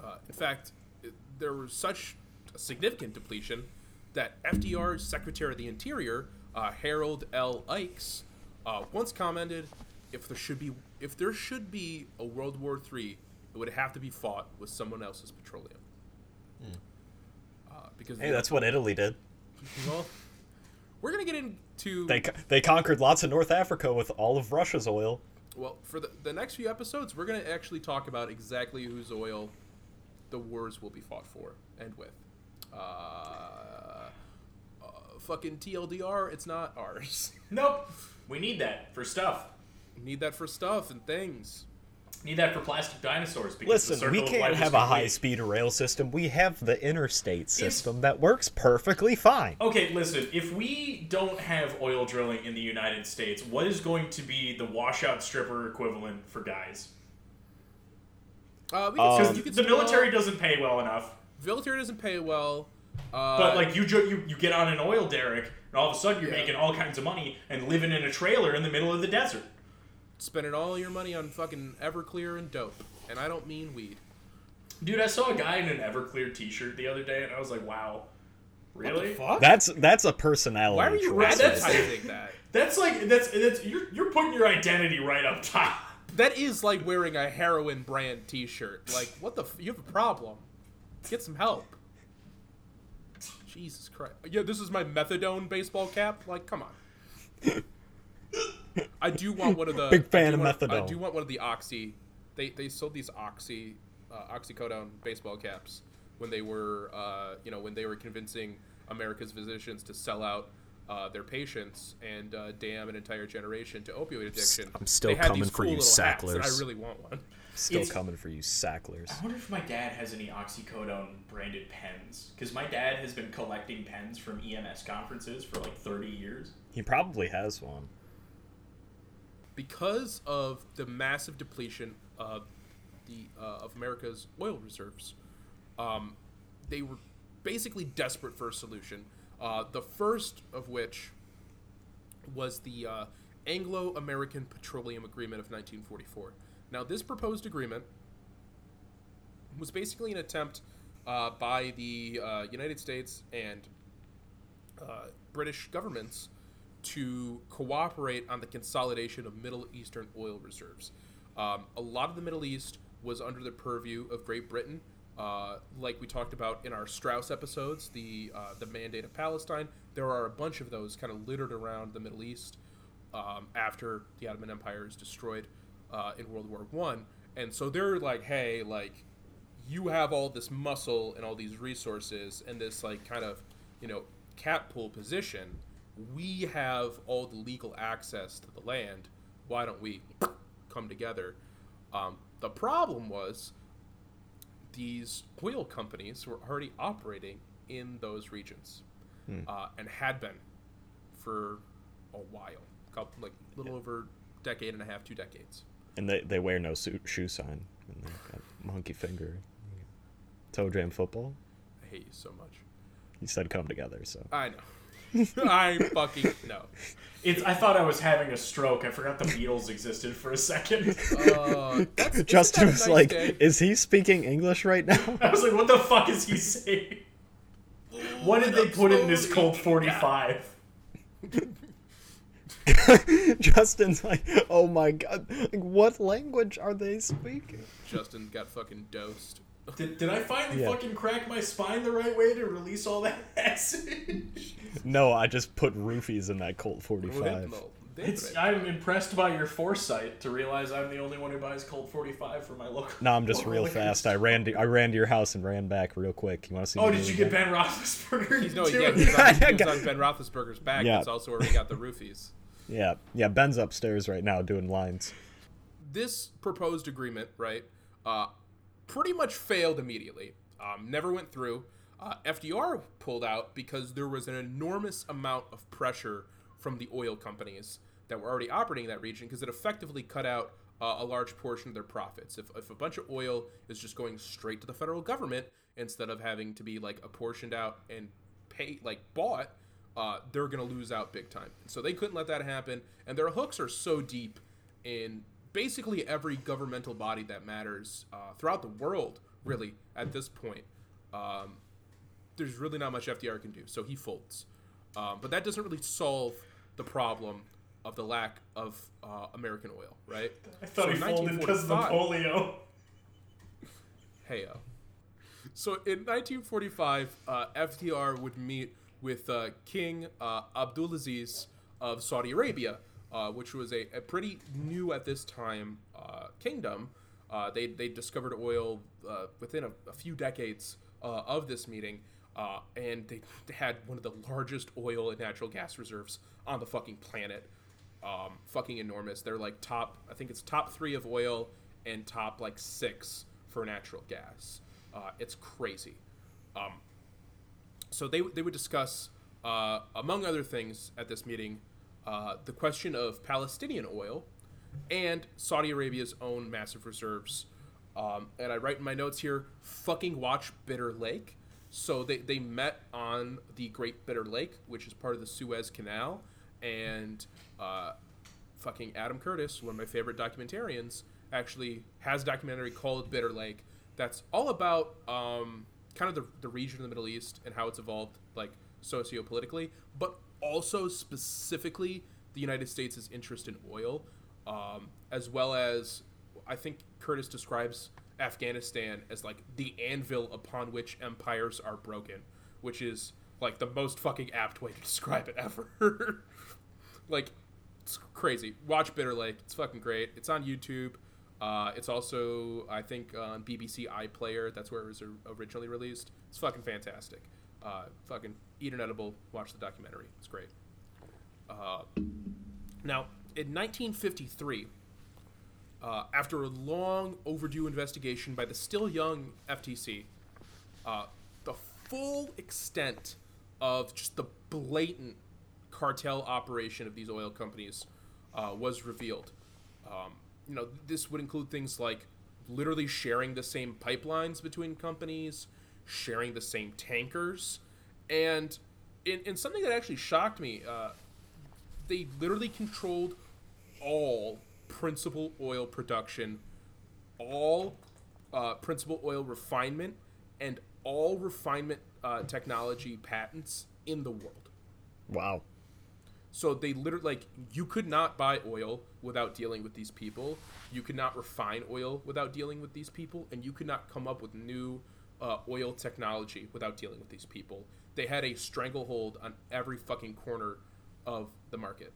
uh, in fact, it- there was such a significant depletion that FDR's Secretary of the Interior, uh, Harold L. Ickes, uh, once commented, "If there should be, if there should be a World War III, it would have to be fought with someone else's petroleum." Uh, because Hey, that's what Italy did. well, we're gonna get into They co- they conquered lots of North Africa with all of Russia's oil. Well, for the, the next few episodes, we're going to actually talk about exactly whose oil the wars will be fought for and with. Uh, uh, fucking TLDR, it's not ours. Nope. We need that for stuff. Need that for stuff and things. Need that for plastic dinosaurs. Because the Listen, circle we can't life have a high speed rail system. We have the interstate system that works perfectly fine. Okay, listen. If we don't have oil drilling in the United States, what is going to be the washout stripper equivalent for guys? Uh, we Um, can, Because you can the still- military doesn't pay well enough. military doesn't pay well. Uh, But like you, you, you get on an oil derrick, and all of a sudden you're Yeah. making all kinds of money and living in a trailer in the middle of the desert. Spending all your money on fucking Everclear and dope, and I don't mean weed. Dude, I saw a guy in an Everclear T-shirt the other day, and I was like, "Wow, really?" fuck? That's that's a personality. Why are you choice. that's- advertising that? That's like that's that's you're you're putting your identity right up top. That is like wearing a heroin brand T-shirt. Like, what the? F- you have a problem? Get some help. Jesus Christ! Yeah, this is my methadone baseball cap. Like, come on. I do want one of the Big fan of want- I do want one of the oxy. They they sold these oxy, uh, oxycodone baseball caps when they were, uh, you know, when they were convincing America's physicians to sell out uh, their patients and uh, damn an entire generation to opioid addiction. I'm still they had coming these for cool you, little hats, and I really want one. Still It's- coming for you, Sacklers. I wonder if my dad has any oxycodone branded pens because my dad has been collecting pens from EMS conferences for like 30 years. He probably has one. Because of the massive depletion of the uh, of America's oil reserves, um, they were basically desperate for a solution. Uh, the first of which was the uh, Anglo-American Petroleum Agreement of 1944. Now, this proposed agreement was basically an attempt uh, by the uh, United States and uh, British governments to cooperate on the consolidation of Middle Eastern oil reserves. Um, a lot of the Middle East was under the purview of Great Britain, uh, like we talked about in our Strauss episodes, the uh, the Mandate of Palestine. There are a bunch of those kind of littered around the Middle East um, after the Ottoman Empire is destroyed uh, in World War One, and so they're like, hey, like you have all this muscle and all these resources and this like kind of you know cat pool position we have all the legal access to the land why don't we come together um, the problem was these oil companies were already operating in those regions uh, and had been for a while couple, like a little over decade and a half two decades And they, they wear no su- shoe sign. And they got monkey finger. Toe jam football. i hate you so much You said come together, so. i know i fucking know It's, I thought I was having a stroke. I forgot the Beatles existed for a second. Uh, that's, Justin that was nice like, day? is he speaking English right now? I was like, what the fuck is he saying? What did they put in this Colt 45? Justin's like, oh my god, like, what language are they speaking? Justin got fucking dosed. Did, did I finally Yeah. fucking crack my spine the right way to release all that acid? No, I just put roofies in that Colt 45. It's, I'm impressed by your foresight to realize I'm the only one who buys Colt 45 for my local. No, I'm just real fast. I ran to I ran to your house and ran back real quick. You want to see? Oh, me did do you it get again? Ben Roethlisberger? He's no, yeah, do he's on, I on Ben Roethlisberger's back. Yeah. That's also where we got the roofies. Yeah, yeah. Ben's upstairs right now doing lines. This proposed agreement, right, uh, pretty much failed immediately. Um, never went through. Uh, FDR pulled out because there was an enormous amount of pressure from the oil companies that were already operating in that region because it effectively cut out uh, a large portion of their profits. If, if a bunch of oil is just going straight to the federal government instead of having to be like apportioned out and pay like bought, uh, they're gonna lose out big time. So they couldn't let that happen, and their hooks are so deep in basically every governmental body that matters uh, throughout the world. Really, at this point, um, there's really not much FDR can do, so he folds. Um, but that doesn't really solve the problem of the lack of uh, American oil, right? I thought So he folded because of the 1945 polio. Heyo. So in 1945, uh, FDR would meet with uh, King uh, Abdulaziz of Saudi Arabia, uh, which was a, a pretty new at this time uh, kingdom. Uh, they, they discovered oil uh, within a, a few decades uh, of this meeting, uh, and they had one of the largest oil and natural gas reserves on the fucking planet. Um, fucking enormous. They're like top, I think it's top three of oil and top like six for natural gas. It's crazy. Um, so they, they would discuss, among other things at this meeting, uh, the question of Palestinian oil and Saudi Arabia's own massive reserves. Um, and I write in my notes here, fucking watch Bitter Lake. So they, they met on the Great Bitter Lake, which is part of the Suez Canal. And uh, fucking Adam Curtis, one of my favorite documentarians, actually has a documentary called Bitter Lake that's all about um, kind of the, the region of the Middle East and how it's evolved, like sociopolitically, but also specifically the United States' interest in oil, um, as well as I think Curtis describes Afghanistan as like the anvil upon which empires are broken, which is like the most fucking apt way to describe it ever. like it's crazy. Watch Bitter Lake. It's fucking great. It's on YouTube. Uh, it's also, I think, on BBC iPlayer. That's where it was originally released. It's fucking fantastic. Uh, fucking eat an edible, watch the documentary. It's great. Now, in 1953, uh, after a long overdue investigation by the still young FTC, uh, the full extent of just the blatant cartel operation of these oil companies uh, was revealed. Um, you know, this would include things like literally sharing the same pipelines between companies, sharing the same tankers, and in, in something that actually shocked me, uh, they literally controlled all principal oil production, all uh, principal oil refinement, and all refinement uh, technology patents in the world. Wow. So they literally like you could not buy oil without dealing with these people. You could not refine oil without dealing with these people, and you could not come up with new uh, oil technology without dealing with these people. They had a stranglehold on every fucking corner of the market.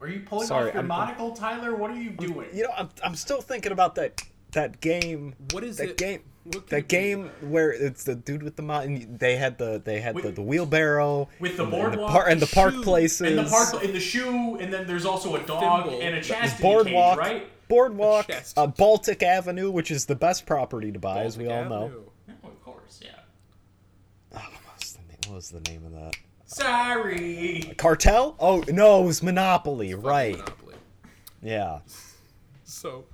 Are you pulling Sorry, off your I'm- monocle, Tyler? What are you doing? You know, I'm, I'm still thinking about that that game. What is that it? game? That it be? game where it's the dude with the mountain. They had the they had the, With- the wheelbarrow with the and, and boardwalk, par- and the park shoe, places in the park, in the shoe, and then there's also a dog Thimble. and a There's chastity boardwalk, cage, right? Boardwalk, uh, Baltic Avenue, which is the best property to buy, as we all Baltic know. Oh, of course, yeah. Oh, what, was the name, what was the name of that? Sorry. Cartel? Oh no, it was Monopoly, Fucking right? Monopoly. Yeah. So,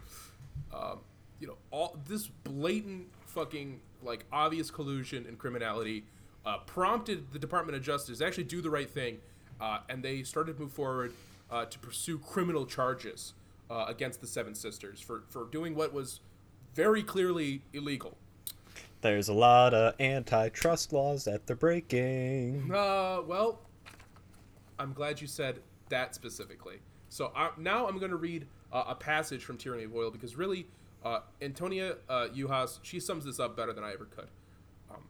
um, you know, all this blatant fucking like obvious collusion and criminality uh, prompted the Department of Justice to actually do the right thing, uh, and they started to move forward uh, to pursue criminal charges uh, against the Seven Sisters for for doing what was very clearly illegal. There's a lot of antitrust laws that they're breaking. Uh, well, I'm glad you said that specifically. So I, now I'm going to read uh, a passage from Tyranny of Oil because really, uh, Antonia uh, Juhasz, she sums this up better than I ever could. Um,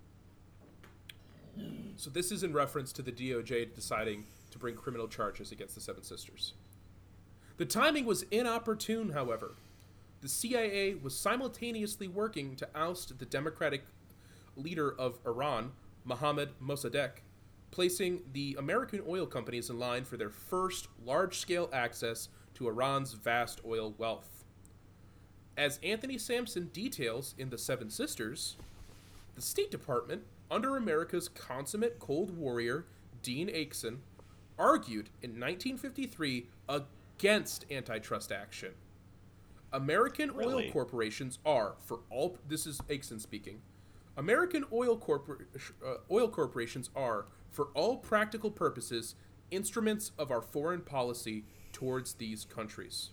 so this is in reference to the DOJ deciding to bring criminal charges against the Seven Sisters. The timing was inopportune, however. The CIA was simultaneously working to oust the democratic leader of Iran, Mohammad Mossadegh, placing the American oil companies in line for their first large scale access to Iran's vast oil wealth. As Anthony Sampson details in The Seven Sisters, the State Department, under America's consummate Cold Warrior, Dean Acheson, argued in 1953 against antitrust action. American Really? oil corporations are, for all this is Acheson speaking, American oil corpor- uh, oil corporations are, for all practical purposes, instruments of our foreign policy towards these countries.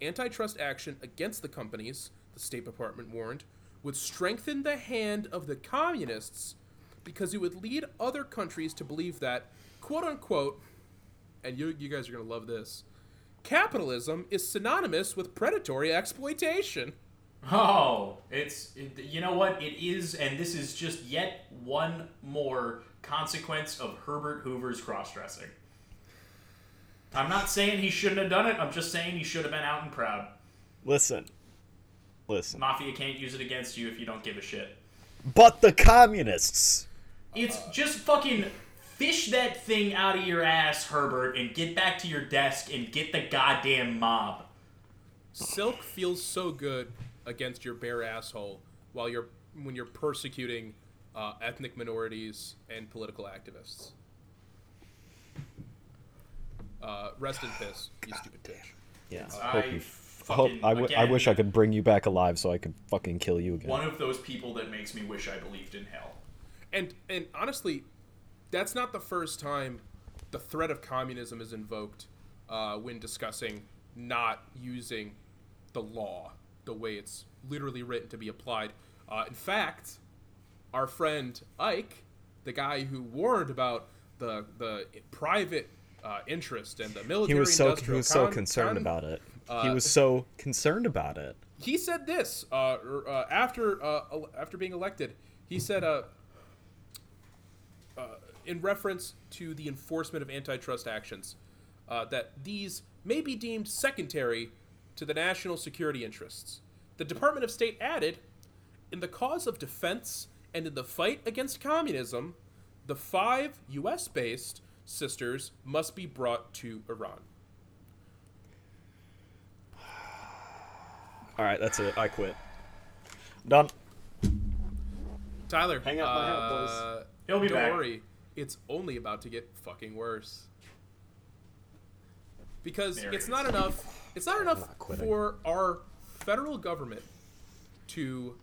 Antitrust action against the companies, the State Department warned, would strengthen the hand of the communists because it would lead other countries to believe that, quote unquote, and you, you guys are going to love this, capitalism is synonymous with predatory exploitation. Oh, it's it, you know what it is, and this is just yet one more consequence of Herbert Hoover's cross-dressing. I'm not saying he shouldn't have done it. I'm just saying he should have been out and proud. Listen. Listen. Mafia can't use it against you if you don't give a shit. But the communists. It's just fucking fish that thing out of your ass, Herbert, and get back to your desk and get the goddamn mob. Silk feels so good against your bare asshole while you're when you're persecuting uh, ethnic minorities and political activists. Uh, rest in piss, you stupid bitch. Yeah. I hope you, fucking- hope, I, w- I again- wish I could bring you back alive so I could fucking kill you again. One of those people that makes me wish I believed in hell. And and honestly, that's not the first time the threat of communism is invoked uh, when discussing not using the law the way it's literally written to be applied. Uh, in fact, our friend Ike, the guy who warned about the the private uh, interest and the military, he was so he was so concerned con- about it. he uh, was so concerned about it. he said this uh, er, uh, after uh, after being elected. He said, in reference to the enforcement of antitrust actions, uh, that these may be deemed secondary to the national security interests. The Department of State added, in the cause of defense and in the fight against communism, the five U.S. based sisters must be brought to Iran. All right, that's it. I quit. Done. Tyler, Hang up my hat, boys. uh, He'll be don't back. worry, it's only about to get fucking worse. Because There it's it not enough. It's not enough not for our federal government to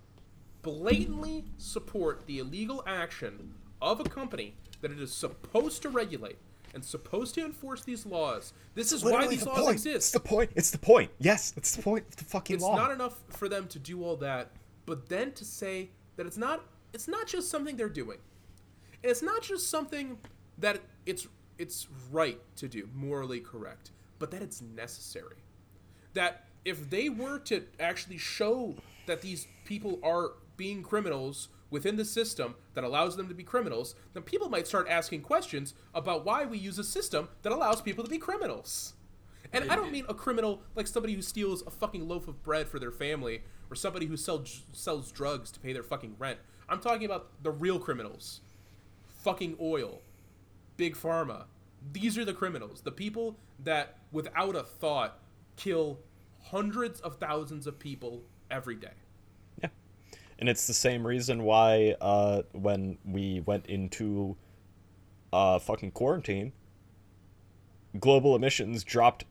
blatantly support the illegal action of a company that it is supposed to regulate and supposed to enforce these laws. This is why these the laws point. exist. It's the point. It's the point. Yes, it's the point of the fucking it's law. not enough for them to do all that, but then to say that it's not it's not just something they're doing. And it's not just something that it's it's right to do, morally correct, but that it's necessary. That if they were to actually show that these people are being criminals within the system that allows them to be criminals, then people might start asking questions about why we use a system that allows people to be criminals. And I don't mean a criminal like somebody who steals a fucking loaf of bread for their family or somebody who sells sells drugs to pay their fucking rent. I'm talking about the real criminals. Fucking oil, big pharma. These are the criminals. The people that without a thought kill hundreds of thousands of people every day. Yeah. And it's the same reason why uh, when we went into uh, fucking quarantine, global emissions dropped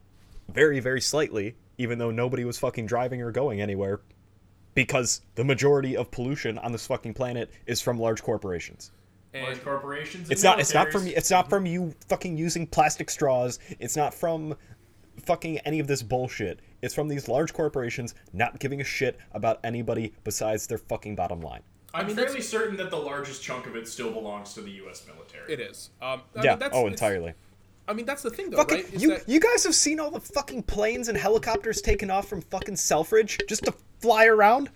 very, very slightly, even though nobody was fucking driving or going anywhere, because the majority of pollution on this fucking planet is from large corporations. And Large corporations. and It's not. It's not from. militaries. It's not from you fucking using plastic straws. It's not from fucking any of this bullshit. It's from these large corporations not giving a shit about anybody besides their fucking bottom line. I'm mean, fairly that's- certain that the largest chunk of it still belongs to the U.S. military. it is. Um, I yeah. Mean, that's, oh, entirely. I mean, that's the thing, though, Fucking, right? Is you that you guys have seen all the fucking planes and helicopters taken off from fucking Selfridge just to fly around?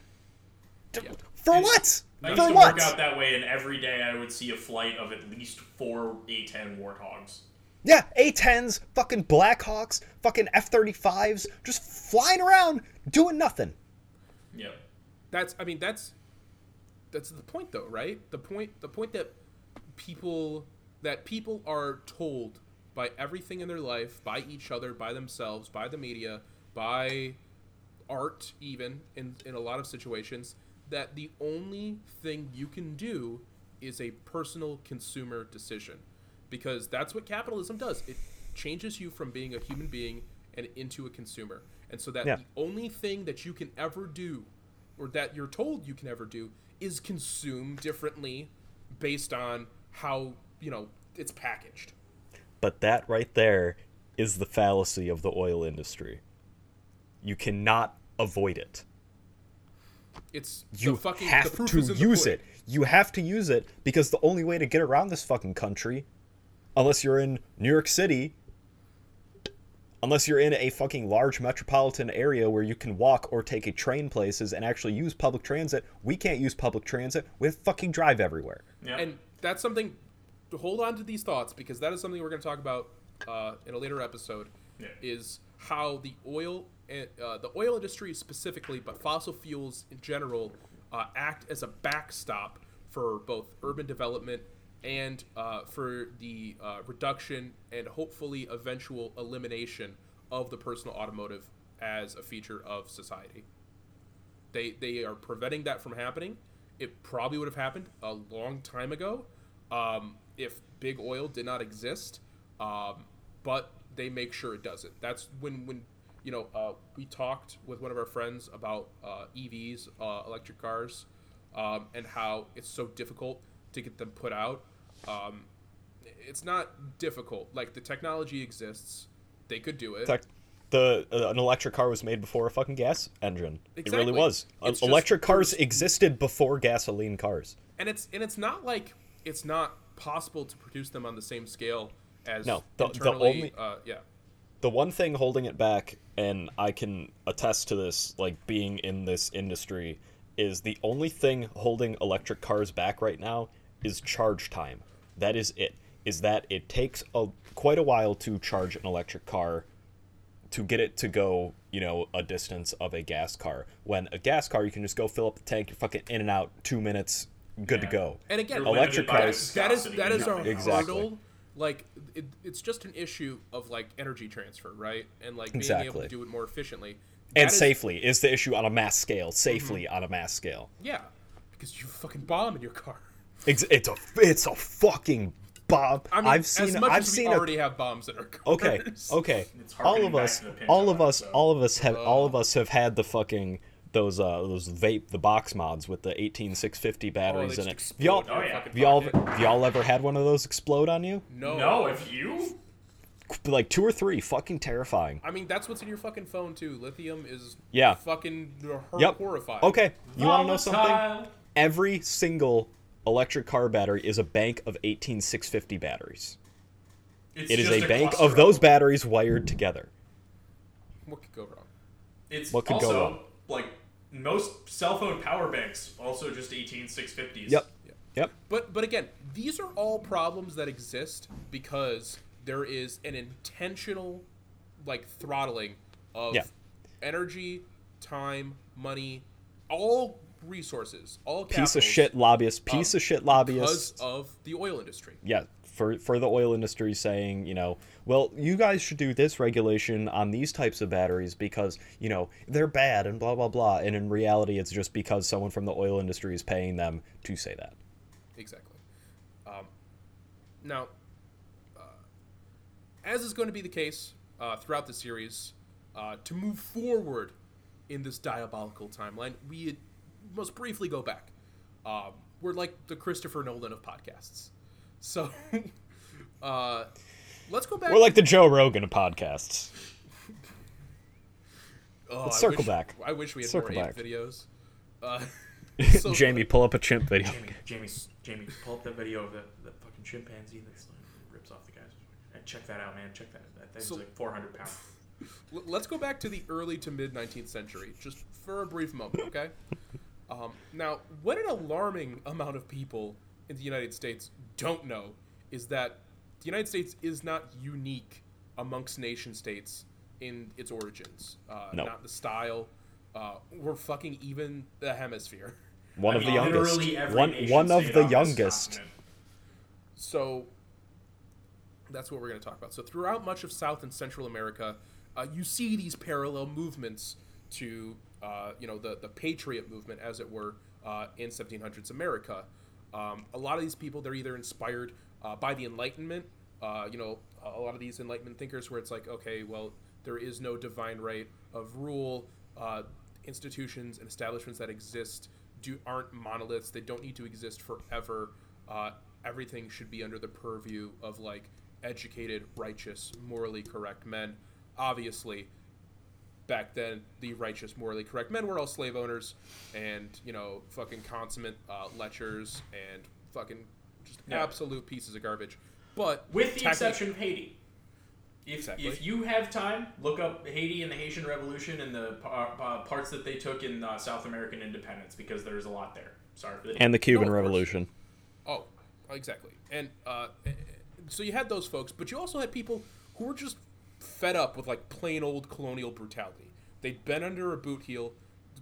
Yeah. For what? I used For to what? work out that way, and every day I would see a flight of at least four A-10 Warthogs. Yeah, A-10s, fucking Blackhawks, fucking F-35s, just flying around doing nothing. Yep. that's i mean that's that's the point though right the point the point that people that people are told by everything in their life by each other by themselves by the media by art even in in a lot of situations that the only thing you can do is a personal consumer decision because that's what capitalism does it changes you from being a human being and into a consumer and so that Yeah. the only thing that you can ever do or that you're told you can ever do is consume differently based on how you know it's packaged But that right there is the fallacy of the oil industry. You cannot avoid it. It's You the fucking have the to is in the use it. You have to use it because the only way to get around this fucking country, unless you're in New York City, unless you're in a fucking large metropolitan area where you can walk or take a train places and actually use public transit, we can't use public transit. We have to fucking drive everywhere. Yeah. and that's something to hold on to these thoughts because that is something we're going to talk about uh, in a later episode Yeah. is how the oil and uh, the oil industry specifically but fossil fuels in general uh, act as a backstop for both urban development and uh, for the uh, reduction and hopefully eventual elimination of the personal automotive as a feature of society they they are preventing that from happening. It probably would have happened a long time ago um, if big oil did not exist. Um, but they make sure it doesn't. That's when when you know uh, we talked with one of our friends about uh, EVs, uh, electric cars, um, and how it's so difficult to get them put out. Um, it's not difficult. Like the technology exists. They could do it. Tech- the uh, an electric car was made before a fucking gas engine. It really was. Uh, electric cars existed before gasoline cars. and it's and it's not like it's not possible to produce them on the same scale as No, the- the only- uh, yeah, the one thing holding it back and i can attest to this like being in this industry is the only thing holding electric cars back right now is charge time. That is it is that it takes a quite a while to charge an electric car to get it to go you know a distance of a gas car. When a gas car you can just go fill up the tank you're fucking in and out two minutes good to go. And again, electric cars- That is that is our a nothing. Exactly. hurdle like it, it's just an issue of like energy transfer, right? And like being able Exactly. to do it more efficiently and That is- safely is the issue on a mass scale. Safely mm-hmm. on a mass scale. Yeah, because you fucking bomb in your car. It's, it's a it's a fucking bomb. I mean, I've seen as much I've as seen we a already have bombs in our cars. Okay, okay. All of us, to the Pinto all of us, episode. all of us have, all of us have had the fucking those uh those vape the box mods with the 18650 batteries they in it. Have y'all, explode in your have fucking y'all, have y'all ever had one of those explode on you? No, No, if you. Like two or three, fucking terrifying. I mean that's what's in your fucking phone too. Lithium is Yeah. fucking hor- Yep. horrifying. Okay, you want to know something? Every single electric car battery is a bank of 18650 batteries. It's It is just a bank of those batteries wired together. What could go wrong? It's What could go also wrong? like most cell phone power banks, also just 18650s. Yep. Yep. But but again, these are all problems that exist because there is an intentional like throttling of Yeah. energy, time, money, all resources, all Piece of shit lobbyists, Piece um, of shit lobbyists because of the oil industry. yeah for for the oil industry saying you know well you guys should do this regulation on these types of batteries because you know they're bad and blah blah blah and in reality it's just because someone from the oil industry is paying them to say that Exactly. Um, now, uh, as is going to be the case uh, throughout the series, uh, to move forward in this diabolical timeline, we must briefly go back. Um, we're like the Christopher Nolan of podcasts. So, uh, let's go back. we're like the joe rogan of podcasts Oh, let's I circle wish- back. I wish we had Circle more back. videos. Uh, so- jamie pull up a chimp video Jamie, Jamie, Jamie, pull up that video of the, the fucking chimpanzee that rips off the guy's. And check that out, man. Check that. That thing's So- like 400 pounds. Let's go back to the early to mid 19th century, just for a brief moment, okay? um, now, what an alarming amount of people in the United States don't know is that the United States is not unique amongst nation states in its origins. Uh, No. Not the style. Uh, we're fucking even the hemisphere. one I of mean, the youngest one one of the youngest continent. So that's what we're going to talk about. So throughout much of South and Central America, uh, you see these parallel movements to uh, you know the the patriot movement, as it were, uh, in 1700s America. Um, a lot of these people they're either inspired uh, by the Enlightenment. Uh, you know, a lot of these Enlightenment thinkers, where it's like, okay, well, there is no divine right of rule. Uh, institutions and establishments that exist do aren't monoliths. They don't need to exist forever. Uh, everything should be under the purview of like educated, righteous, morally correct men. Obviously, back then the righteous, morally correct men were all slave owners and you know fucking consummate uh, lechers and fucking just Yeah. absolute pieces of garbage. But With the techni- exception of Haiti. If, Exactly. if you have time, look up Haiti and the Haitian Revolution and the uh, parts that they took in uh, South American independence because there's a lot there. Sorry for the and the cuban No, revolution Oh, exactly. And uh, so you had those folks, but you also had people who were just fed up with like plain old colonial brutality. They'd been under a boot heel,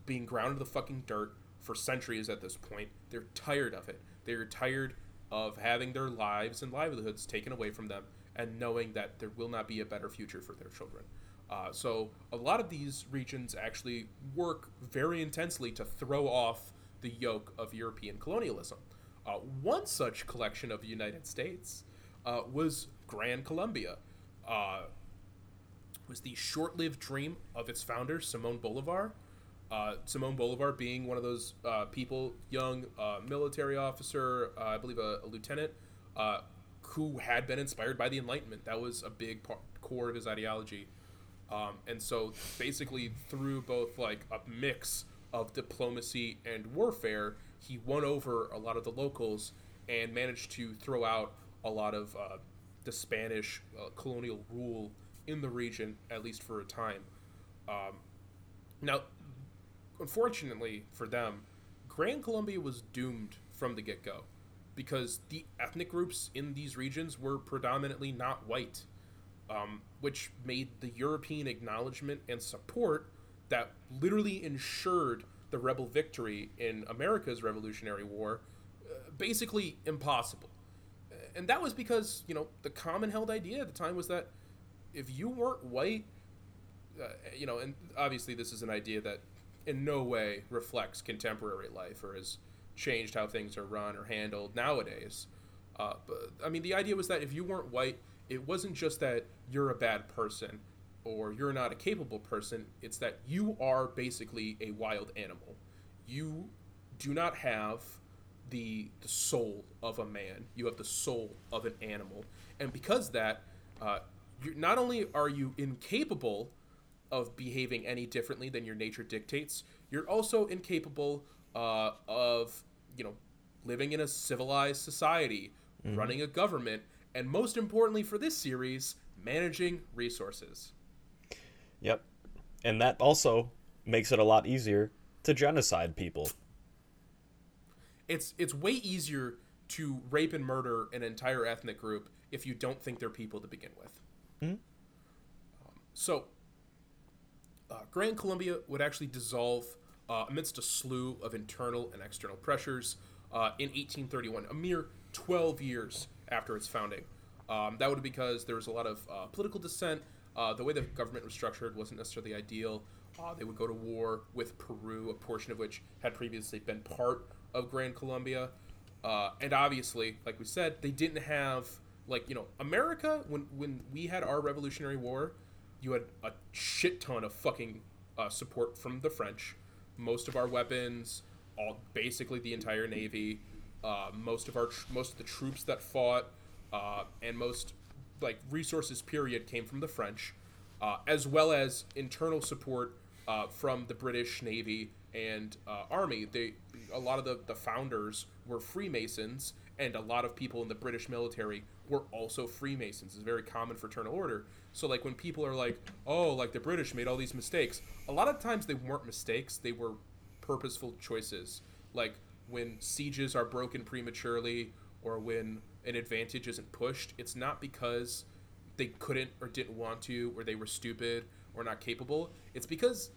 being ground into the fucking dirt for centuries at this point. They're tired of it. They're tired of having their lives and livelihoods taken away from them and knowing that there will not be a better future for their children. Uh, so a lot of these regions actually work very intensely to throw off the yoke of European colonialism. Uh, one such collection of the United States uh, was Gran Colombia. Was the short-lived dream of its founder, Simon Bolivar. Uh, Simon Bolivar being one of those uh, people, young uh, military officer, uh, I believe a, a lieutenant, uh, who had been inspired by the Enlightenment. That was a big part, core of his ideology. Um, and so, basically, through both like a mix of diplomacy and warfare, he won over a lot of the locals and managed to throw out a lot of uh, the Spanish colonial rule in the region, at least for a time. Um, now, unfortunately for them, Grand Colombia was doomed from the get go because the ethnic groups in these regions were predominantly not white, um, which made the European acknowledgement and support that literally ensured the rebel victory in America's Revolutionary War uh, basically impossible. and that was because you know the common held idea at the time was that if you weren't white, uh, you know, and obviously this is an idea that in no way reflects contemporary life or has changed how things are run or handled nowadays. Uh, but I mean, the idea was that if you weren't white, it wasn't just that you're a bad person or you're not a capable person. It's that you are basically a wild animal. You do not have the the soul of a man. You have the soul of an animal, and because that, uh, you not only are you incapable of behaving any differently than your nature dictates, you're also incapable uh, of you know living in a civilized society, running a government, and most importantly for this series, managing resources. Yep. And that also makes it a lot easier to genocide people. It's it's way easier to rape and murder an entire ethnic group if you don't think they're people to begin with. Um, so, uh, Grand Colombia would actually dissolve uh, amidst a slew of internal and external pressures uh, in 1831, a mere 12 years after its founding. Um, that would be because there was a lot of uh, political dissent. Uh, the way the government was structured wasn't necessarily ideal. Uh, they would go to war with Peru, a portion of which had previously been part of Grand Colombia. Uh, and obviously, like we said, they didn't have like you know America when when we had our Revolutionary War, you had a shit ton of fucking uh, support from the French. Most of our weapons, all basically the entire navy, uh, most of our tr- most of the troops that fought, uh, and most like resources period came from the French, uh, as well as internal support uh, from the British Navy and uh, Army. They a lot of the, the founders were Freemasons, and a lot of people in the British military were also Freemasons. It's a very common fraternal order. So like when people are like, oh, like the British made all these mistakes, a lot of times they weren't mistakes. They were purposeful choices. Like when sieges are broken prematurely or when an advantage isn't pushed, it's not because they couldn't or didn't want to or they were stupid or not capable. It's because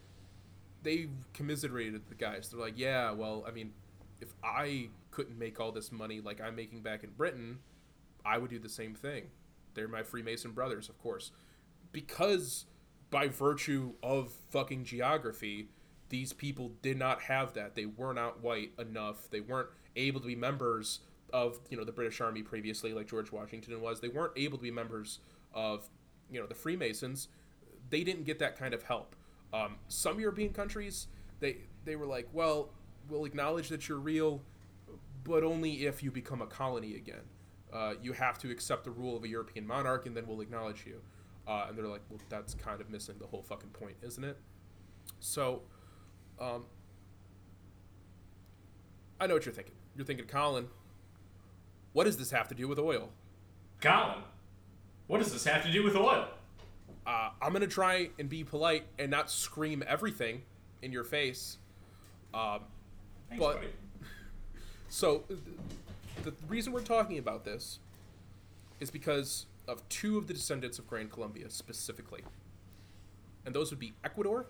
they commiserated the guys. They're like, yeah, well, I mean, if I couldn't make all this money like I'm making back in Britain, I would do the same thing. They're my Freemason brothers, of course. Because by virtue of fucking geography, these people did not have that. They were not white enough. They weren't able to be members of, you know, the British Army previously like George Washington was. They weren't able to be members of, you know, the Freemasons. They didn't get that kind of help. Um, some European countries, they they were like, well, we'll acknowledge that you're real, but only if you become a colony again. Uh, you have to accept the rule of a European monarch, and then we'll acknowledge you. Uh, and they're like, well, that's kind of missing the whole fucking point, isn't it? So, um, I know what you're thinking. You're thinking, Colin, what does this have to do with oil? Colin, what does this have to do with oil? Uh, I'm gonna try and be polite and not scream everything in your face. Um, Thanks, But- buddy. So, th- the reason we're talking about this is because of two of the descendants of Grand Colombia specifically. And those would be Ecuador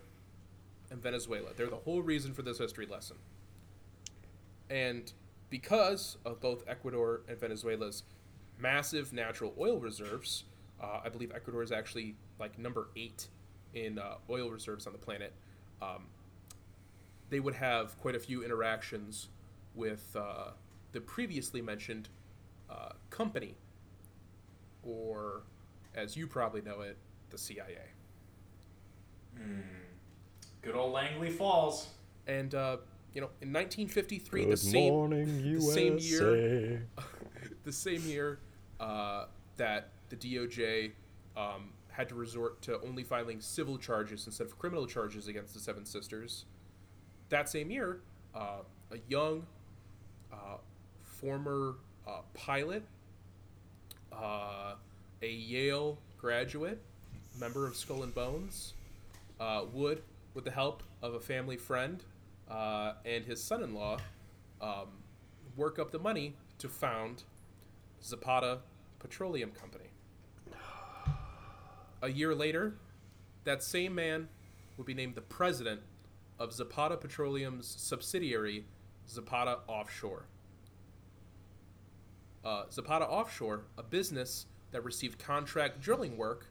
and Venezuela. They're the whole reason for this history lesson. And because of both Ecuador and Venezuela's massive natural oil reserves, uh, I believe Ecuador is actually like number eight in uh, oil reserves on the planet. Um, they would have quite a few interactions with uh, the previously mentioned uh, company, or as you probably know it, the CIA. Good old Langley Falls. And uh, you know, in 1953, Good the same morning, the USA. same year, the same year uh, that the DOJ um, had to resort to only filing civil charges instead of criminal charges against the Seven Sisters. That same year, uh, a young uh, former uh, pilot, uh, a Yale graduate, member of Skull and Bones, uh, would, with the help of a family friend uh, and his son-in-law, um, work up the money to found Zapata Petroleum Company. A year later, that same man would be named the president of Zapata Petroleum's subsidiary, Zapata Offshore. uh, Zapata Offshore, a business that received contract drilling work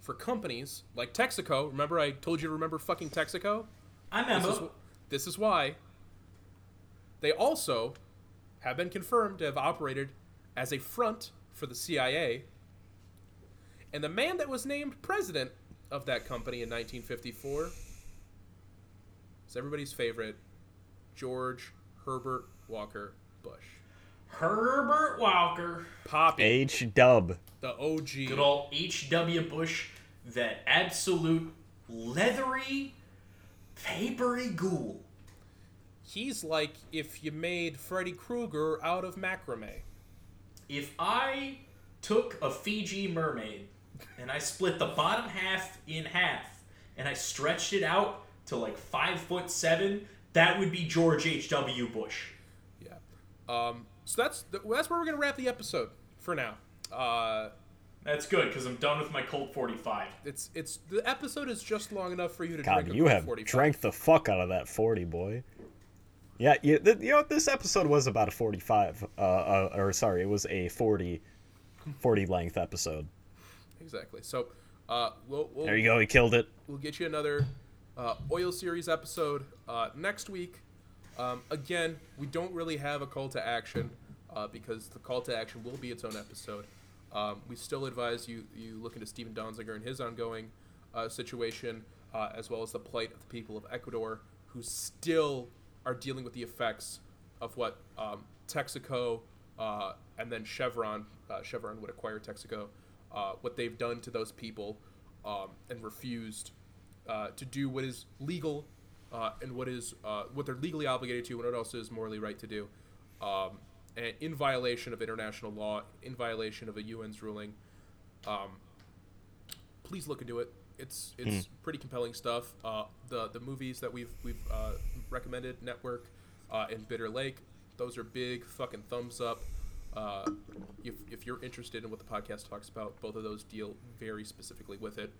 for companies like Texaco. Remember, I told you to remember fucking Texaco. I This remember. is, this is why. They also have been confirmed to have operated as a front for the CIA. And the man that was named president of that company in 1954 is everybody's favorite George Herbert Walker Bush. Herbert Walker. Poppy, H Dub. the OG. Good old H.W. Bush, that absolute leathery, papery ghoul. He's like if you made Freddy Krueger out of macrame. If I took a Fiji mermaid and I split the bottom half in half and I stretched it out to like five foot seven, that would be George H.W. Bush. Yeah. Um, so that's that's where we're gonna wrap the episode for now. Uh, That's good because I'm done with my Colt 45. it's it's the episode is just long enough for you to God, drink. a you Colt have 45. drank the fuck out of that 40, boy. Yeah, you, th- you know, this episode was about a 45, uh, uh, or sorry, it was a 40, 40 length episode. exactly. So, uh, we'll we'll, There you go, he killed it. we'll get you another uh, oil series episode uh, next week. Um, again, we don't really have a call to action uh, because the call to action will be its own episode. Um, we still advise you you look into Steven Donziger and his ongoing uh, situation, uh, as well as the plight of the people of Ecuador who still are dealing with the effects of what um, Texaco uh, and then Chevron Chevron would acquire Texaco, what they've done to those people um, and refused uh, to do what is legal uh, and what is uh, what they're legally obligated to and what else is morally right to do, um, and in violation of international law, in violation of a UN's ruling. Um, please look into it. It's it's pretty compelling stuff. Uh, the the movies that we've we've uh, recommended, Network uh, and Bitter Lake, those are big fucking thumbs up. Uh, if, if you're interested in what the podcast talks about, both of those deal very specifically with it.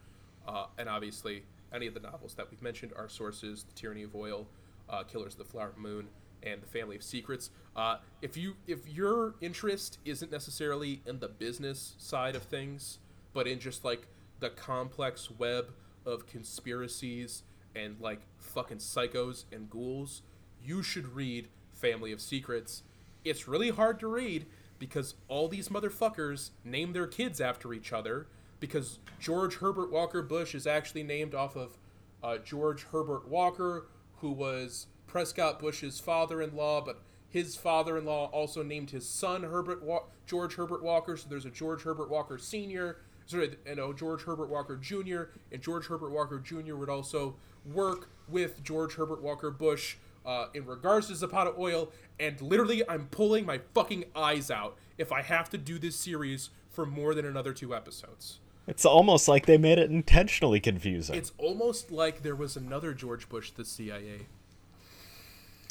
Uh, and obviously, any of the novels that we've mentioned are sources: The Tyranny of Oil, uh, Killers of the Flower Moon, and The Family of Secrets. Uh, if you if your interest isn't necessarily in the business side of things, but in just like the complex web of conspiracies and like fucking psychos and ghouls, you should read Family of Secrets. It's really hard to read because all these motherfuckers name their kids after each other because George Herbert Walker Bush is actually named off of uh, George Herbert Walker, who was Prescott Bush's father-in-law, but his father-in-law also named his son Herbert Wa- George Herbert Walker. So there's a George Herbert Walker Senior, sorry, and a George Herbert Walker Jr. And George Herbert Walker Jr. would also work with George Herbert Walker Bush uh, in regards to Zapata Oil. And literally, I'm pulling my fucking eyes out if I have to do this series for more than another two episodes. It's almost like they made it intentionally confusing. It's almost like there was another George Bush, the CIA.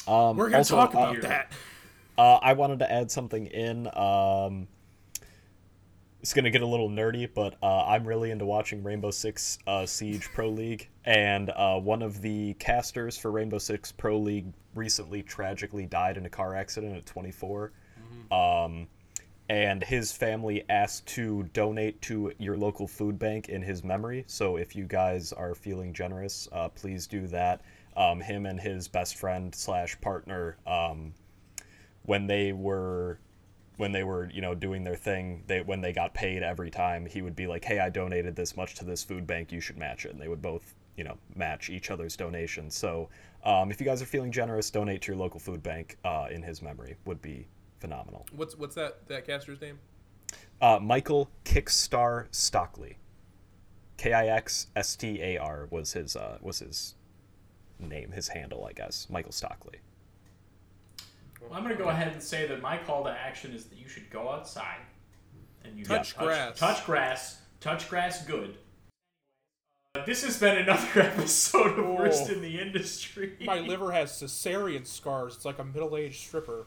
um, We're gonna also, talk uh, about that. Uh, I wanted to add something in. Um, it's gonna get a little nerdy, but uh, I'm really into watching Rainbow Six uh, Siege Pro League, and uh, one of the casters for Rainbow Six Pro League recently tragically died in a car accident at 24. Um, and his family asked to donate to your local food bank in his memory. So if you guys are feeling generous, uh, please do that. Um, him and his best friend slash partner. Um, when they were when they were you know doing their thing they when they got paid every time he would be like hey i donated this much to this food bank you should match it and they would both you know match each other's donations so um, if you guys are feeling generous donate to your local food bank uh, in his memory would be phenomenal What's what's that that caster's name? uh, michael KiXSTAr stockley k-i-x-s-t-a-r was his uh, was his name his handle i guess michael stockley Well, I'm going to go ahead and say that my call to action is that you should go outside and you Touch grass. touch grass, touch grass good. Uh, this has been another episode of Worst Oh. in the Industry. My liver has cesarean scars. It's like a middle-aged stripper.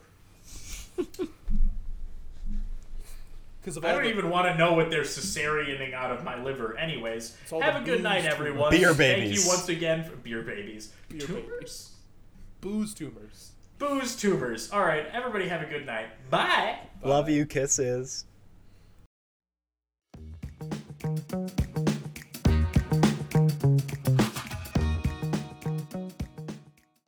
Because I don't even want to know what they're cesareaning out of my liver, anyways. Have a good night, everyone. Beer babies. Thank you once again for beer babies. Beer tumors? Booze tumors. Booze tumors. All right, everybody have a good night. Bye. Love you. Kisses.